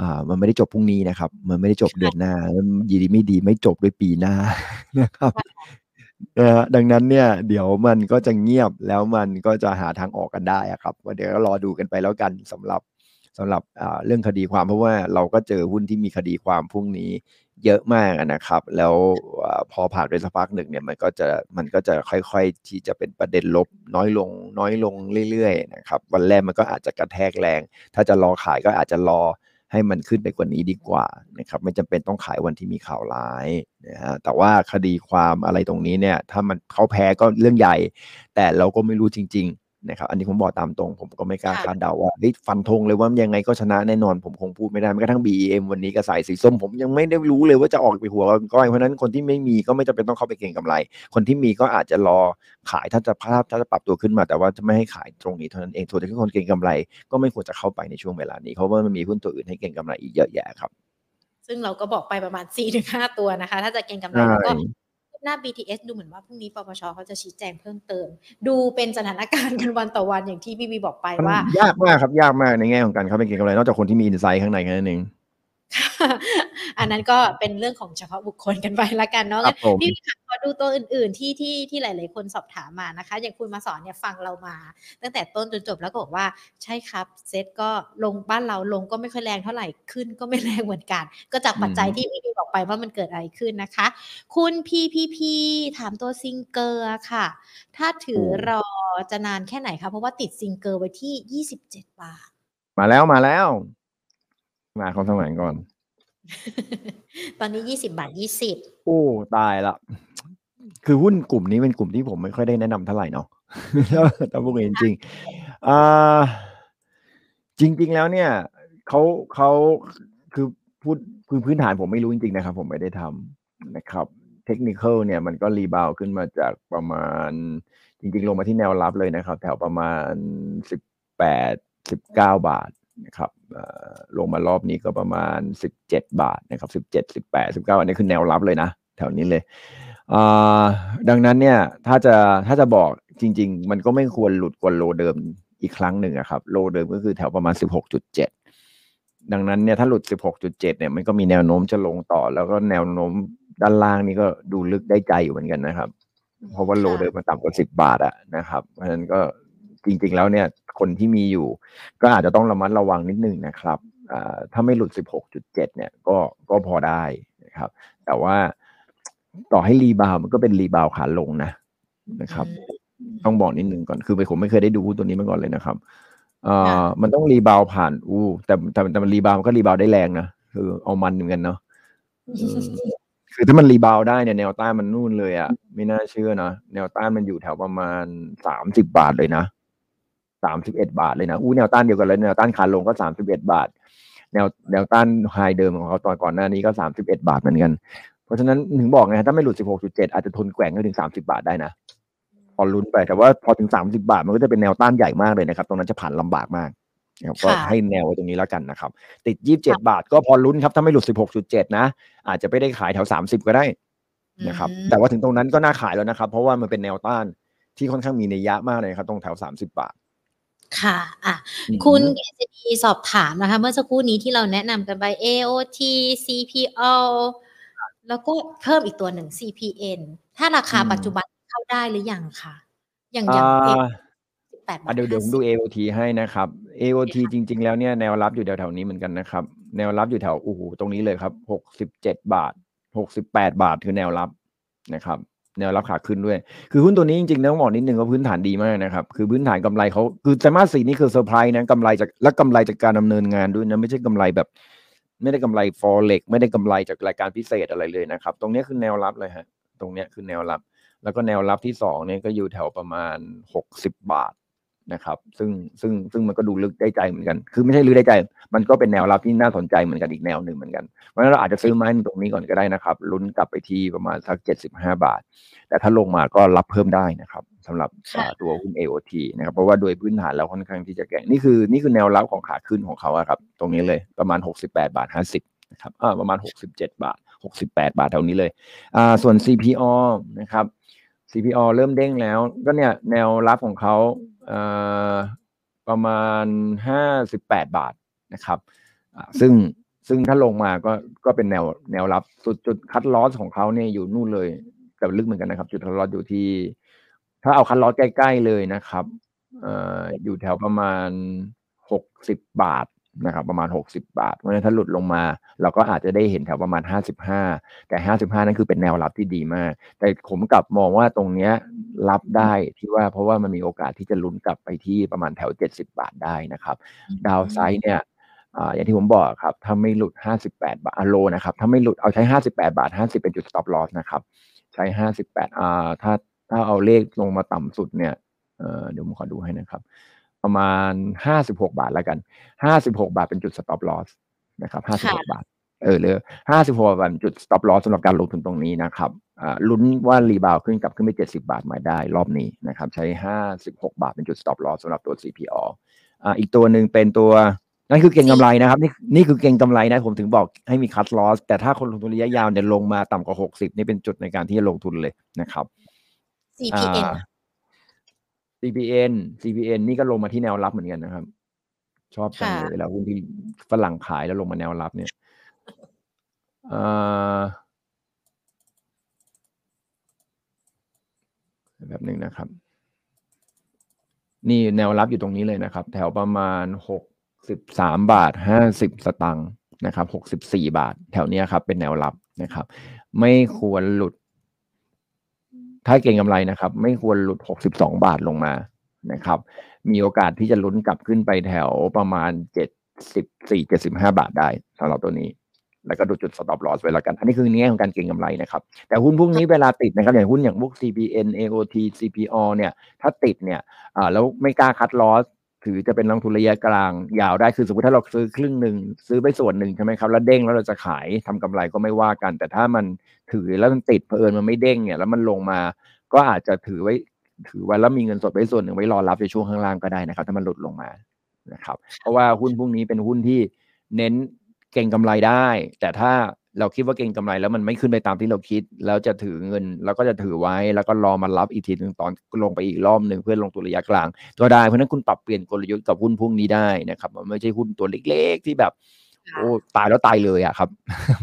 อ่ามันไม่ได้จบพรุ่งนี้นะครับ มันไม่ได้จบเดือนหน้าแล้วดีดีไม่ดีไม่จบด้วยปีหน้านะครับ เอ่อดังนั้นเนี่ยเดี๋ยวมันก็จะเงียบแล้วมันก็จะหาทางออกกันได้ครับว่าเดี๋ยวก็รอดูกันไปแล้วกันสำหรับสำหรับเรื่องคดีความเพราะว่าเราก็เจอหุ้นที่มีคดีความพรุ่งนี้เยอะมากนะครับ แล้วอพอผ่านไปสักพักหนึ่งเนี่ยมันก็จะมันก็จะค่อยๆ ที่จะเป็นประเด็นลบน้อยลงน้อยลงเรื่อยๆนะครับ วันแรกมันก็อาจจะกระแทกแรง ถ้าจะรอขายก็อาจจะรอ ให้มันขึ้นไปกว่านี้ดีกว่านะครับไม่จำเป็นต้องขายวันที่มีข่าวร้ายนะฮะแต่ว่าคดีความอะไรตรงนี้เนี่ย ถ้ามันเขาแพ้ก็เรื่องใหญ่ แต่เราก็ไม่รู้จริง ๆ นะครับอันนี้ผมบอกตามตรง ผมก็ไม่กล้าค่ะคาดเดาว่าเฮ้ยฟันธงเลยว่ายังไงก็ชนะแน่นอนผมคงพูดไม่ได้แม้กระทั่ง BEM วันนี้ก็สายสีส้มผมยังไม่ได้รู้เลยว่าจะออกไปหัวก้อยเพราะฉะนั้นคนที่ไม่มีก็ไม่จำเป็นต้องเข้าไปเก็งกำไร คนที่มีก็อาจจะรอขายถ้าจะภาพถ้าจะปรับตัวขึ้นมา แต่ว่าจะไม่ให้ขายตรงนี้เท่านั้นเองส่วนที่คนเก็งกำไร ก็ไม่ควรจะเข้าไปในช่วงเวลานี้เพราะว่ามันมีหุ้นตัวอื่นให้เก็งกำไรอีกเยอะแยะครับซึ่งเราก็บอกไปประมาณ4-5ตัวนะคะ ถ้าจะเก็งกำไรแล้วก็ใช่ หน้า BTS ดูเหมือนว่าพรุ่งนี้ปปชเขาจะชี้แจงเพิ่มเติม ดูเป็นสถานการณ์กันวันต่อวันอย่างที่พี่บีบอกไปว่า ยากมากครับยากมากในแง่ของการเข้าไปเก็งกำไรนอกจากคนที่มีอินไซต์ข้างในแค่นั้นเอง อันนั้นก็เป็นเรื่องของเฉพาะบุคคลกันไปละกันเนาะครับผมพี่ค่ะขอดูตัวอื่น ๆ ที่ที่ที่หลาย ๆ คนสอบถามมานะคะ อย่างคุณมาสอนเนี่ยฟังเรามา ตั้งแต่ต้นจนจบแล้วก็บอกว่าใช่ครับเซตก็ลงบ้านเราลงก็ไม่ค่อยแรงเท่าไหร่ขึ้นก็ไม่แรงเหมือนกัน ก็จากปัจจัยอืมที่พี่บีบอกไปว่ามันเกิดอะไรขึ้นนะคะ คุณพีพีพีถามตัว Singer ค่ะ ถ้าถือรอจะนานแค่ไหนคะเพราะว่าติด Singer ไว้ที่ 27 บาท มาแล้วมาแล้ว มาของสมัยก่อน ตอนนี้20บาท20โอ้ตายละ คือหุ้นกลุ่มนี้เป็นกลุ่มที่ผมไม่ค่อยได้แนะนำเท่าไหร่เนาะถ้าพูดกันจริงๆอ่าจริง ๆ แล้วเนี่ยเขาเขาคือพูดพื้นพื้นฐานผมไม่รู้จริง ๆ นะครับ ผมไม่ได้ทำนะครับ เทคนิคเนี่ยมันก็รีบาวขึ้นมาจากประมาณ จริง ๆ ลงมาที่แนวรับเลยนะครับ แถวประมาณสิบแปดสิบเก้าบาท นะครับลงมารอบนี้ก็ประมาณสิบเจ็ดบาทนะครับสิบเจ็ดสิบแปดสิบเก้าอันนี้คือแนวรับเลยนะ แถวนี้เลย ดังนั้นเนี่ยถ้าจะถ้าจะบอกจริง ๆ มันก็ไม่ควรหลุดกว่าโลเดิมอีกครั้งหนึ่งครับโลเดิมก็คือแถวประมาณ 16.7 ดังนั้นเนี่ยถ้าหลุด 16.7 เนี่ยมันก็มีแนวโน้มจะลงต่อ แล้วก็แนวโน้มด้านล่างนี่ก็ดูลึกได้ใจอยู่เหมือนกันนะครับ เพราะว่า low เดิมมันต่ำกว่า 10 บาทอะนะครับเพราะฉะนั้นก็ จริงๆแล้วเนี่ยคนที่มีอยู่ ก็อาจจะต้องระมัดระวังนิดนึงนะครับถ้าไม่หลุด 16.7 เนี่ยก็ก็พอได้นะครับ แต่ว่าต่อให้ rebound มันก็เป็น rebound ขาลงนะนะครับ ต้องบอกนิดนึงก่อนคือไปผมไม่เคยได้ดูตัวนี้มาก่อนเลยนะครับเอ่อมันต้อง rebound ผ่านอู้แต่แต่แต่มัน rebound มันก็ rebound ได้แรงนะคือเอามันเหมือนกันเนาะคือถ้ามันรีบาวได้เนี่ยแนวต้านมันนู่นเลยอะ่ะ ไม่น่าเชื่อนะแนวต้านมันอยู่แถวประมาณสามสิบบาทเลยนะ สามสิบเอ็ดบาทเลยนะอู้แนวต้านเดียวกันเลยแนวต้านขาลงก็สามสิบเอ็ดบาท แนวแนวต้านไฮเดิมของเขาตอนก่อนหน้านี้ก็สามสิบเอ็ดบาทเหมือนกัน เพราะฉะนั้นถึงบอกไงถ้าไม่หลุดสิบหกจุดเจ็ดอาจจะทนแกว่งก็ถึงสามสิบาทได้นะพอลุ้นไปแต่ว่าพอถึงสามสิบาทมันก็จะเป็นแนวต้านใหญ่มากเลยนะครับ ตรงนั้นจะผ่านลำบากมากนะครับก็ให้แนวไว้ตรงนี้แล้วกันนะครับ ติดยี่สิบเจ็ดบาทก็พอลุ้นครับถ้าไม่หลุดสิบหกจุดเจ็ดนะ อาจจะไม่ได้ขายแถวสามสิบก็ได้นะครับแต่ว่าถึงตรงนั้นก็น่าขายแล้วนะครับ เพราะว่ามันเป็นแนวต้านที่ค่อนข้างมีนัยยะมากเลยครับตรงแถวสามสิบบาท ค่ะอะคุณเอสดีสอบถามนะคะ เมื่อสักครู่นี้ที่เราแนะนำกันไป AOT CPO แล้วก็เพิ่มอีกตัวหนึ่ง CPN ถ้าราคาปัจจุบันเข้าได้หรือยังคะอย่างอย่างแปดบาทเดี๋ยวเดี๋ยวผมดู AOT ให้นะครับ AOT จริง ๆ แล้วเนี่ยแนวรับอยู่แถวๆนี้เหมือนกันนะครับ แนวรับอยู่แถวโอ้โหตรงนี้เลยครับหกสิบเจ็ดบาทหกสิบแปดบาทคือแนวรับนะครับ แนวรับขาขึ้นด้วย คือหุ้นตัวนี้จริงๆต้องบอกนิดนึงว่าพื้นฐานดีมากนะครับ คือพื้นฐานกำไรเขาคือไตรมาสสี่นี่คือเซอร์ไพรส์นะกำไรจากและกำไรจากการดำเนินงานด้วยนะไม่ใช่กำไรแบบ ไม่ได้กำไรฟอร์เร็กไม่ได้กำไรจากรายการพิเศษอะไรเลยนะครับ ตรงนี้คือแนวรับเลยฮะตรงนี้คือแนวรับ แล้วก็แนวรับที่สองเนี่ยก็อยู่แถวประมาณหกสิบบาทนะครับ ซึ่งซึ่งซึ่งมันก็ดูลึกได้ใจเหมือนกัน คือไม่ใช่ลึกได้ใจ มันก็เป็นแนวรับที่น่าสนใจเหมือนกันอีกแนวหนึ่งเหมือนกันเพราะฉะนั้นเราอาจจะซื้อไม้ตรงนี้ก่อนก็ได้นะครับ ลุ้นกลับไปที่ประมาณสักเจ็ดสิบห้าบาท แต่ถ้าลงมาก็รับเพิ่มได้นะครับสำหรับตัวหุ้น AOT นะครับ เพราะว่าโดยพื้นฐานแล้วค่อนข้างที่จะแก่งนี่คือนี่คือแนวรับของขาขึ้นของเขาครับ ตรงนี้เลยประมาณหกสิบแปดบาทห้าสิบนะครับอ่าประมาณหกสิบเจ็ดบาทหกสิบแปดบาทเท่านี้เลยอ่าส่วน CPO นะครับ CPO เริ่มเด้งแล้ว ก็เนี่ยแนวรับของเขาประมาณห้าสิบแปดบาท นะครับซึ่งซึ่งถ้าลงมาก็ก็เป็นแนวแนวรับสุดจุดคัดลอสของเขาเนี่ยอยู่นู่นเลยแต่ลึกเหมือนกันนะครับ จุดคัดลอสอยู่ที่ ถ้าเอาคัดลอสใกล้ๆเลยนะครับออยู่แถวประมาณหกสิบบาทนะครับ ประมาณ60บาทเพราะฉะนั้นถ้าหลุดลงมา เราก็อาจจะได้เห็นแถวประมาณ55แต่55นั่นคือเป็นแนวรับที่ดีมาก แต่ผมกลับมองว่าตรงเนี้ยรับได้ที่ว่าเพราะว่ามันมีโอกาสที่จะลุ้นกลับไปที่ประมาณแถว70บาทได้นะครับ ดาวไซด์เนี่ย อย่างที่ผมบอกครับ ถ้าไม่หลุด 58 บาทโลนะครับ ถ้าไม่หลุดเอาใช้ 58 บาท 50 เป็นจุด stop loss นะครับ ใช้ 58อ่าถ้าถ้าเอาเลขลงมาต่ำสุดเนี่ยเดี๋ยวผมขอดูให้นะครับ ประมาณห้าสิบหกบาทแล้วกันห้าสิบหกบาทเป็นจุด stop loss นะครับห้าสิบหกบาทเออเลยห้าสิบหกบาทเป็นจุด stop loss สำหรับการลงทุนตรงนี้นะครับอ่าลุ้นว่ารีบาวขึ้นกลับขึ้นไปเจ็ดสิบาทมาได้รอบนี้นะครับ ใช้ห้าสิบหกบาทเป็นจุด stop loss สำหรับตัว CPO อ่าอีกตัวหนึ่งเป็นตัว นั่นคือเก่งกำไรนะครับ นี่นี่คือเก่งกำไรนะ ผมถึงบอกให้มีคัตลอส แต่ถ้าคนลงทุนระยะยาวเนี่ยลงมาต่ำกว่าหกสิบนี่เป็นจุดในการที่จะลงทุนเลยนะครับ CPN CPN CPN นี่ก็ลงมาที่แนวรับเหมือนกันนะครับ ชอบจังเลยแล้วหุ้นที่ฝรั่งขายแล้วลงมาแนวรับเนี่ยแบบหนึ่งนะครับ นี่แนวรับอยู่ตรงนี้เลยนะครับ แถวประมาณหก สิบสามบาทห้าสิบสตังค์นะครับหกสิบสี่บาท แถวนี้ครับ เป็นแนวรับนะครับ ไม่ควรหลุด ถ้าเก่งกำไรนะครับ ไม่ควรหลุด62บาทลงมานะครับ มีโอกาสที่จะลุ้นกลับขึ้นไปแถวประมาณ74 75บาทได้สำหรับตัวนี้แล้วก็ดูจุด stop loss ไว้แล้วกัน อันนี้คือแง่ของการเก็งกำไรนะครับ แต่หุ้นพวกนี้เวลาติดนะครับ อย่างหุ้นอย่างพวก CPN AOT CPO เนี่ย ถ้าติดเนี่ยอ่าแล้วไม่กล้าคัดลอส ถือจะเป็นลงทุนระยะกลาง ยาวได้คือสมมติถ้าเราซื้อครึ่งหนึ่งซื้อไปส่วนหนึ่งใช่ไหมครับแล้วเด้งแล้วเราจะขายทำกำไรก็ไม่ว่ากัน แต่ถ้ามันถือแล้วมันติดเพลินมันไม่เด้งเนี่ยแล้วมันลงมาก็อาจจะถือไว้ถือไว้แล้วมีเงินสดไว้ส่วนหนึ่งไว้รอรับในช่วงข้างล่างก็ได้นะครับ ถ้ามันหลุดลงมานะครับ เพราะว่าหุ้นพวกนี้เป็นหุ้นที่เน้นเก่งกำไรได้ แต่ถ้า เราคิดว่าเก็งกำไรแล้วมันไม่ขึ้นไปตามที่เราคิด แล้วจะถือเงิน แล้วก็จะถือไว้แล้วก็รอมารับอีกทีหนึ่งตอนลงไปอีกรอบหนึ่งเพื่อลงตัวระยะกลางก็ได้เพราะนั้นคุณปรับเปลี่ยนกลยุทธ์กับหุ้นพวกนี้ได้นะครับ มันไม่ใช่หุ้นตัวเล็ก ๆ ที่แบบโอ้ตายแล้วตายเลยอะครับ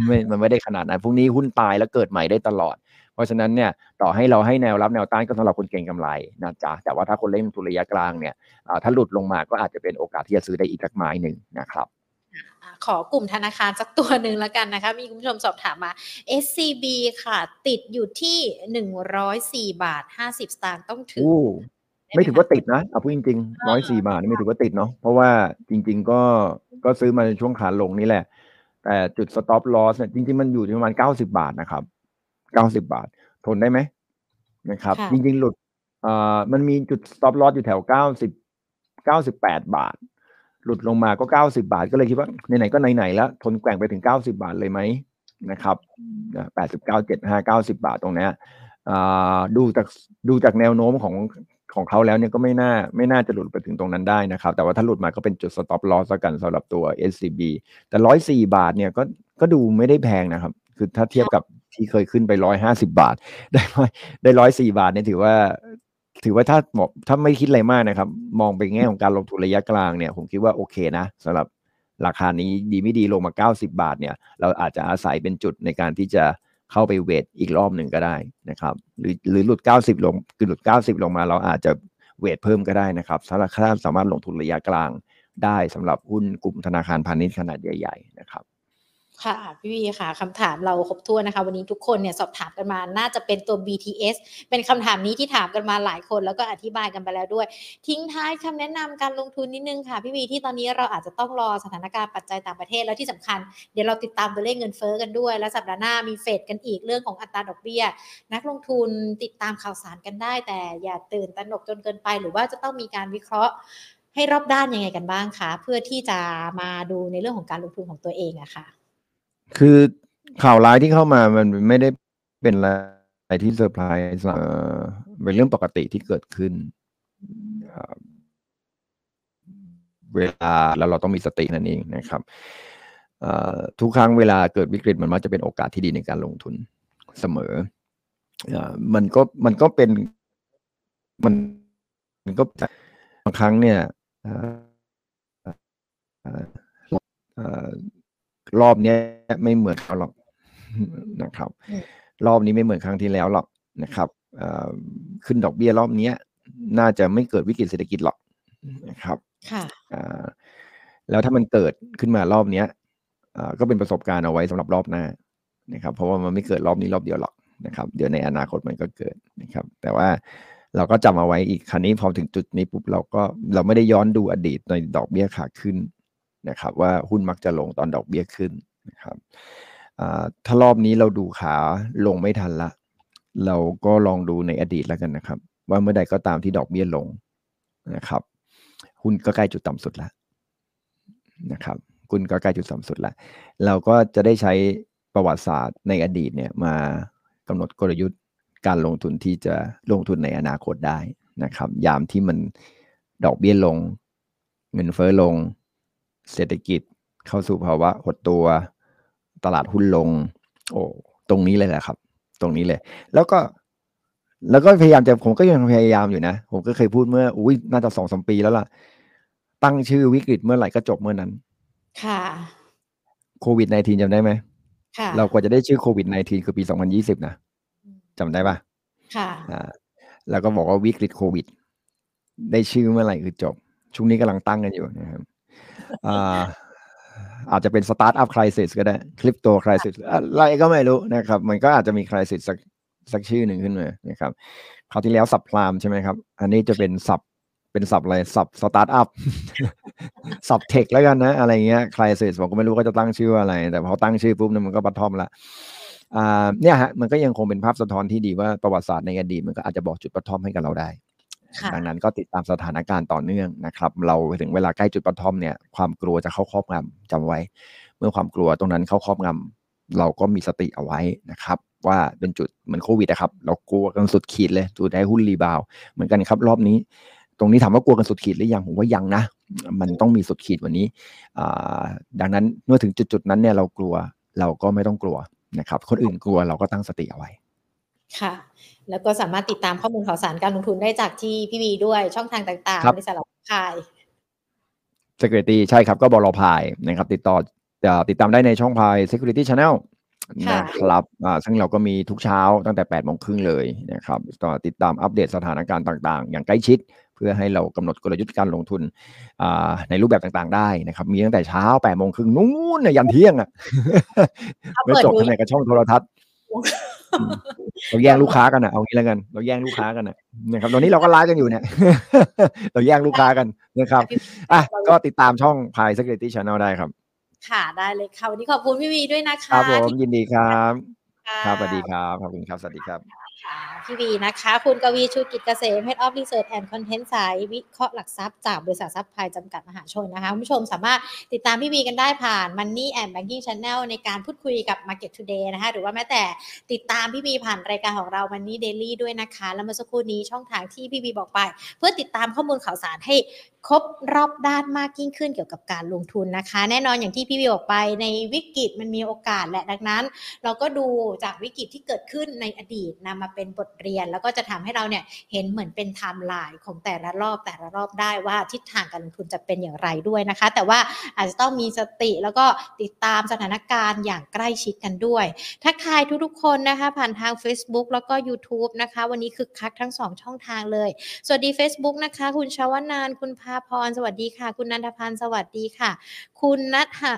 ไม่มันไม่ได้ขนาดนั้นพวกนี้หุ้นตายแล้วเกิดใหม่ได้ตลอด เพราะฉะนั้นเนี่ยต่อให้เราให้แนวรับแนวต้านก็สำหรับคนเก่งกำไรนะจ๊ะแต่ว่าถ้าคนเล่นทุนระยะกลางเนี่ยถ้าหลุดลงมาก็อาจจะเป็นโอกาสที่จะซื้อได้อีกสักไม้หนึ่งนะครับ ขอกลุ่มธนาคารสักตัวหนึ่งแล้วกันนะคะ มีคุณผู้ชมสอบถามมา SCB ค่ะ ติดอยู่ที่หนึ่งร้อยสี่บาทห้าสิบสตางค์ต้องถือ ไม่ถือว่าติดนะเอาพูดจริงๆร้อยสี่บาทนี่ไม่ถือว่าติดเนาะเพราะว่าจริง ๆ ก็ก็ซื้อมาในช่วงขาลงนี่แหละ แต่จุด stop loss เนี่ยจริง ๆ มันอยู่ที่ประมาณเก้าสิบาทนะครับเก้าสิบาท ทนได้ไหมนะครับ จริง ๆ หลุดอ่ามันมีจุด stop loss อยู่แถวเก้าสิบเก้าสิบแปดบาท หลุดลงมาก็เก้าสิบาท ก็เลยคิดว่าไหนๆก็ไหนๆแล้ว ทนแกว่งไปถึงเก้าสิบาทเลยไหมนะครับแปดสิบเก้าเจ็ดห้าเก้าสิบาทตรงนี้ดูจากดูจากแนวโน้มของของเขาแล้วเนี่ยก็ไม่น่าไม่น่าจะหลุดไปถึงตรงนั้นได้นะครับ แต่ว่าถ้าหลุดมาก็เป็นจุด stop loss กันสำหรับตัว SCB แต่ร้อยสี่บาทเนี่ยก็ก็ดูไม่ได้แพงนะครับ คือถ้าเทียบกับที่เคยขึ้นไปร้อยห้าสิบาท ได้ร้อยได้ร้อยสี่บาทเนี่ยถือว่า ถือว่าถ้าหมอถ้าไม่คิดอะไรมากนะครับ มองไปแง่ของการลงทุนระยะกลางเนี่ย ผมคิดว่าโอเคนะสำหรับราคานี้ดีไม่ดีลงมา 90 บาทเนี่ย เราอาจจะอาศัยเป็นจุดในการที่จะเข้าไปเวทอีกรอบหนึ่งก็ได้นะครับ หรือหรือหลุด 90 ลงคือหลุด 90 ลงมา เราอาจจะเวทเพิ่มก็ได้นะครับสำหรับถ้าสามารถลงทุนระยะกลางได้สำหรับหุ้นกลุ่มธนาคารพาณิชย์ขนาดใหญ่ ๆ นะครับ ค่ะพี่วีค่ะคำถามเราครบถ้วนนะคะ วันนี้ทุกคนเนี่ยสอบถามกันมาน่าจะเป็นตัว BTS เป็นคำถามนี้ที่ถามกันมาหลายคน แล้วก็อธิบายกันไปแล้วด้วย ทิ้งท้ายคำแนะนำการลงทุนนิดนึงค่ะพี่วีที่ตอนนี้เราอาจจะต้องรอสถานการณ์ปัจจัยต่างประเทศแล้วที่สำคัญเดี๋ยวเราติดตามตัวเลขเงินเฟ้อกันด้วย และสัปดาห์หน้ามีเฟดกันอีกเรื่องของอัตราดอกเบี้ย นักลงทุนติดตามข่าวสารกันได้ แต่อย่าตื่นตระหนกจนเกินไป หรือว่าจะต้องมีการวิเคราะห์ให้รอบด้านยังไงกันบ้างคะเพื่อที่จะมาดูในเรื่องของการลงทุนของตัวเองอะค่ะ คือข่าวร้ายที่เข้ามามันไม่ได้เป็นอะไรที่เซอร์ไพรส์เป็นเรื่องปกติที่เกิดขึ้น เวลาแล้วเราต้องมีสตินั่นเองนะครับทุกครั้งเวลาเกิดวิกฤตมันมักจะเป็นโอกาสที่ดีในการลงทุนเสมอมันก็มันก็เป็นมันมันก็บางครั้งเนี่ย รอบนี้ไม่เหมือนเขาหรอกนะครับ รอบนี้ไม่เหมือนครั้งที่แล้วหรอกนะครับขึ้นดอกเบี้ยรอบนี้น่าจะไม่เกิดวิกฤตเศรษฐกิจหรอกนะครับค่ะแล้วถ้ามันเกิดขึ้นมารอบเนี้ยก็เป็นประสบการณ์เอาไว้สำหรับรอบหน้านะครับ เพราะว่ามันไม่เกิดรอบนี้รอบเดียวหรอกนะครับ เดี๋ยวในอนาคตมันก็เกิดนะครับ แต่ว่าเราก็จำเอาไว้อีกครั้นี้พอถึงจุดนี้ปุ๊บเราก็เราไม่ได้ย้อนดูอดีตในดอกเบี้ยขาขึ้น นะครับว่าหุ้นมักจะลงตอนดอกเบี้ยขึ้นนะครับถ้ารอบนี้เราดูขาลงไม่ทันละ เราก็ลองดูในอดีตแล้วกันนะครับ ว่าเมื่อใดก็ตามที่ดอกเบี้ยลงนะครับ หุ้นก็ใกล้จุดต่ำสุดแล้วนะครับหุ้นก็ใกล้จุดต่ำสุดแล้วเราก็จะได้ใช้ประวัติศาสตร์ในอดีตเนี่ยมากำหนดกลยุทธ์การลงทุนที่จะลงทุนในอนาคตได้นะครับ ยามที่มันดอกเบี้ยลง เงินเฟ้อลง เศรษฐกิจเข้าสู่ภาวะหดตัว ตลาดหุ้นลง โอ้ตรงนี้เลยแหละครับ ตรงนี้เลย แล้วก็แล้วก็พยายามจะผมก็ยังพยายามอยู่นะ ผมก็เคยพูดเมื่ออุ้ยน่าจะสองสมปีแล้วล่ะ ตั้งชื่อวิกฤตเมื่อไหร่ก็จบเมื่อนั้น ค่ะโควิด -19 จำได้ไหมค่ะ เรากว่าจะได้ชื่อโควิด -19 คือปี 2020 นะจำได้ปะค่ะอ่าแล้วก็บอกว่าวิกฤตโควิด ได้ชื่อเมื่อไหร่คือจบ ช่วงนี้กำลังตั้งกันอยู่นะครับ อาจจะเป็น startup crisis ก็ได้ crypto crisis อะไรก็ไม่รู้นะครับ มันก็อาจจะมี crisis สักสักชื่อหนึ่งขึ้นมานะครับคราวที่แล้ว subprime ใช่ไหมครับ อันนี้จะเป็น sub เป็น sub อะไร sub startup sub tech แล้วกันนะ อะไรเงี้ย crisis ผมก็ไม่รู้ก็จะตั้งชื่ออะไร แต่พอตั้งชื่อปุ๊บมันก็ bottom ละอ่าเนี่ยฮะมันก็ยังคงเป็นภาพสะท้อนที่ดีว่าประวัติศาสตร์ในอดีตมันก็อาจจะบอกจุดบัตทอมให้กับเราได้ ดังนั้นก็ติดตามสถานการณ์ต่อเนื่องนะครับ เราถึงเวลาใกล้จุดปะทอมเนี่ยความกลัวจะเข้าครอบงำจำไว้ เมื่อความกลัวตรงนั้นเข้าครอบงำเราก็มีสติเอาไว้นะครับว่าเป็นจุดเหมือนโควิดนะครับ เรากลัวกันสุดขีดเลยจุดได้หุ้นรีบาวเหมือนกันครับ รอบนี้ ตรงนี้ถามว่ากลัวกันสุดขีดหรือยังผมว่ายังนะ มันต้องมีสุดขีดวันนี้ดังนั้นเมื่อถึงจุดจุดนั้นเนี่ยเรากลัวเราก็ไม่ต้องกลัวนะครับ คนอื่นกลัวเราก็ตั้งสติเอาไว้ ค่ะ แล้วก็สามารถติดตามข้อมูลข่าวสารการลงทุนได้จากที่พี่วีด้วยช่องทางต่างครับๆบริษัทเราขาย Security ใช่ครับก็บลพายนะครับ ติดต่อเอ่อติดตามได้ในช่องพาย Security Channel ค่ะนะครับอ่าซึ่งเราก็มีทุกเช้าตั้งแต่8โมงครึ่งเลยนะครับต่อติดตามอัปเดตสถานการณ์ต่าง ๆ อย่างใกล้ชิด เพื่อให้เรากำหนดกลยุทธ์การลงทุนอ่าในรูปแบบต่างๆ ได้นะครับ มีตั้งแต่เช้า8โมงครึ่งนู้นน่ะยันเที่ยงอะถ้าไม่เปิดจบดูทำไมกับช่องโทรทัศน์อืม เราแย่งลูกค้ากันอะเอางี้แล้วกัน เราแย่งลูกค้ากันอะนะครับตอนนี้เราก็ไลฟ์กันอยู่เนี่ย เราแย่งลูกค้ากันนะครับอะก็ติดตามช่องพาย Security Channel ได้ครับ ค่ะได้เลยค่ะวันนี้ขอบคุณพี่วีด้วยนะคะครับผมที่ยินดีครับค่ะครับสวัสดีครับขอบคุณครับสวัสดีครับค่ะ พี่วีนะคะ คุณกวีชูกิจเกษม Head of Research and Content สายวิเคราะห์หลักทรัพย์จากบริษัททรัพย์พายจำกัดมหาชนนะคะ คุณผู้ชมสามารถติดตามพี่วีกันได้ผ่าน Money and Banking Channel ในการพูดคุยกับ Market Today นะคะ หรือว่าแม้แต่ติดตามพี่วีผ่านรายการของเรา Money Daily ด้วยนะคะ แล้วเมื่อสักครู่นี้ช่องทางที่พี่วีบอกไป เพื่อติดตามข้อมูลข่าวสารให้ครบรอบด้านมากยิ่งขึ้นเกี่ยวกับการลงทุนนะคะ แน่นอนอย่างที่พี่วีบอกไปในวิกฤตมันมีโอกาสแหละดังนั้น เราก็ดูจากวิกฤตที่เกิดขึ้นในอดีตนำมาเป็นบทเรียน แล้วก็จะทำให้เราเนี่ยเห็นเหมือนเป็นไทม์ไลน์ของแต่ละรอบแต่ละรอบได้ว่าทิศทางการลงทุนจะเป็นอย่างไรด้วยนะคะ แต่ว่าอาจจะต้องมีสติแล้วก็ติดตามสถานการณ์อย่างใกล้ชิดกันด้วย ทักทายทุกๆคนนะคะ ผ่านทาง Facebook แล้วก็ YouTube นะคะ วันนี้คึกคักทั้งสองช่องทางเลย สวัสดี Facebook นะคะ คุณชาวนาน คุณพาพร สวัสดีค่ะ คุณนันทพันธ์สวัสดีค่ะ คุณนัทหะ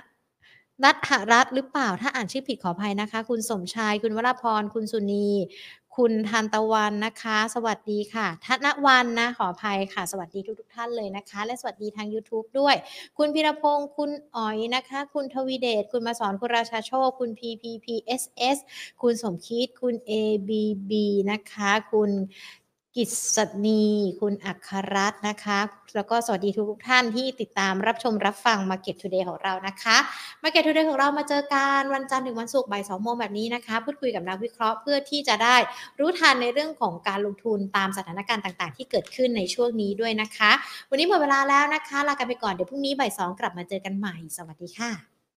นัทหรัตหรือเปล่าถ้าอ่านชื่อผิดขออภัยนะคะ คุณสมชาย คุณวราพร คุณสุนี คุณทันตะวันนะคะ สวัสดีค่ะทันวันนะขออภัยค่ะ สวัสดีทุกทุกท่านเลยนะคะ และสวัสดีทาง YouTube ด้วย คุณพิรพงศ์คุณอ๋อยนะคะ คุณทวีเดชคุณมาสอนคุณราชาโชค คุณ PPPSS คุณสมคิดคุณ ABB นะคะ คุณ กิษณี คุณอัครรัตน์นะคะ แล้วก็สวัสดีทุกๆท่านที่ติดตามรับชมรับฟัง Market Today ของเรานะคะ Market Today ของเรามาเจอกันวันจันทร์ถึงวันศุกร์บ่ายสองโมงแบบนี้นะคะ พูดคุยกับนักวิเคราะห์เพื่อที่จะได้รู้ทันในเรื่องของการลงทุนตามสถานการณ์ต่างๆ ที่เกิดขึ้นในช่วงนี้ด้วยนะคะ วันนี้หมดเวลาแล้วนะคะ ลากันไปก่อนเดี๋ยวพรุ่งนี้บ่ายสองกลับมาเจอกันใหม่ สวัสดีค่ะ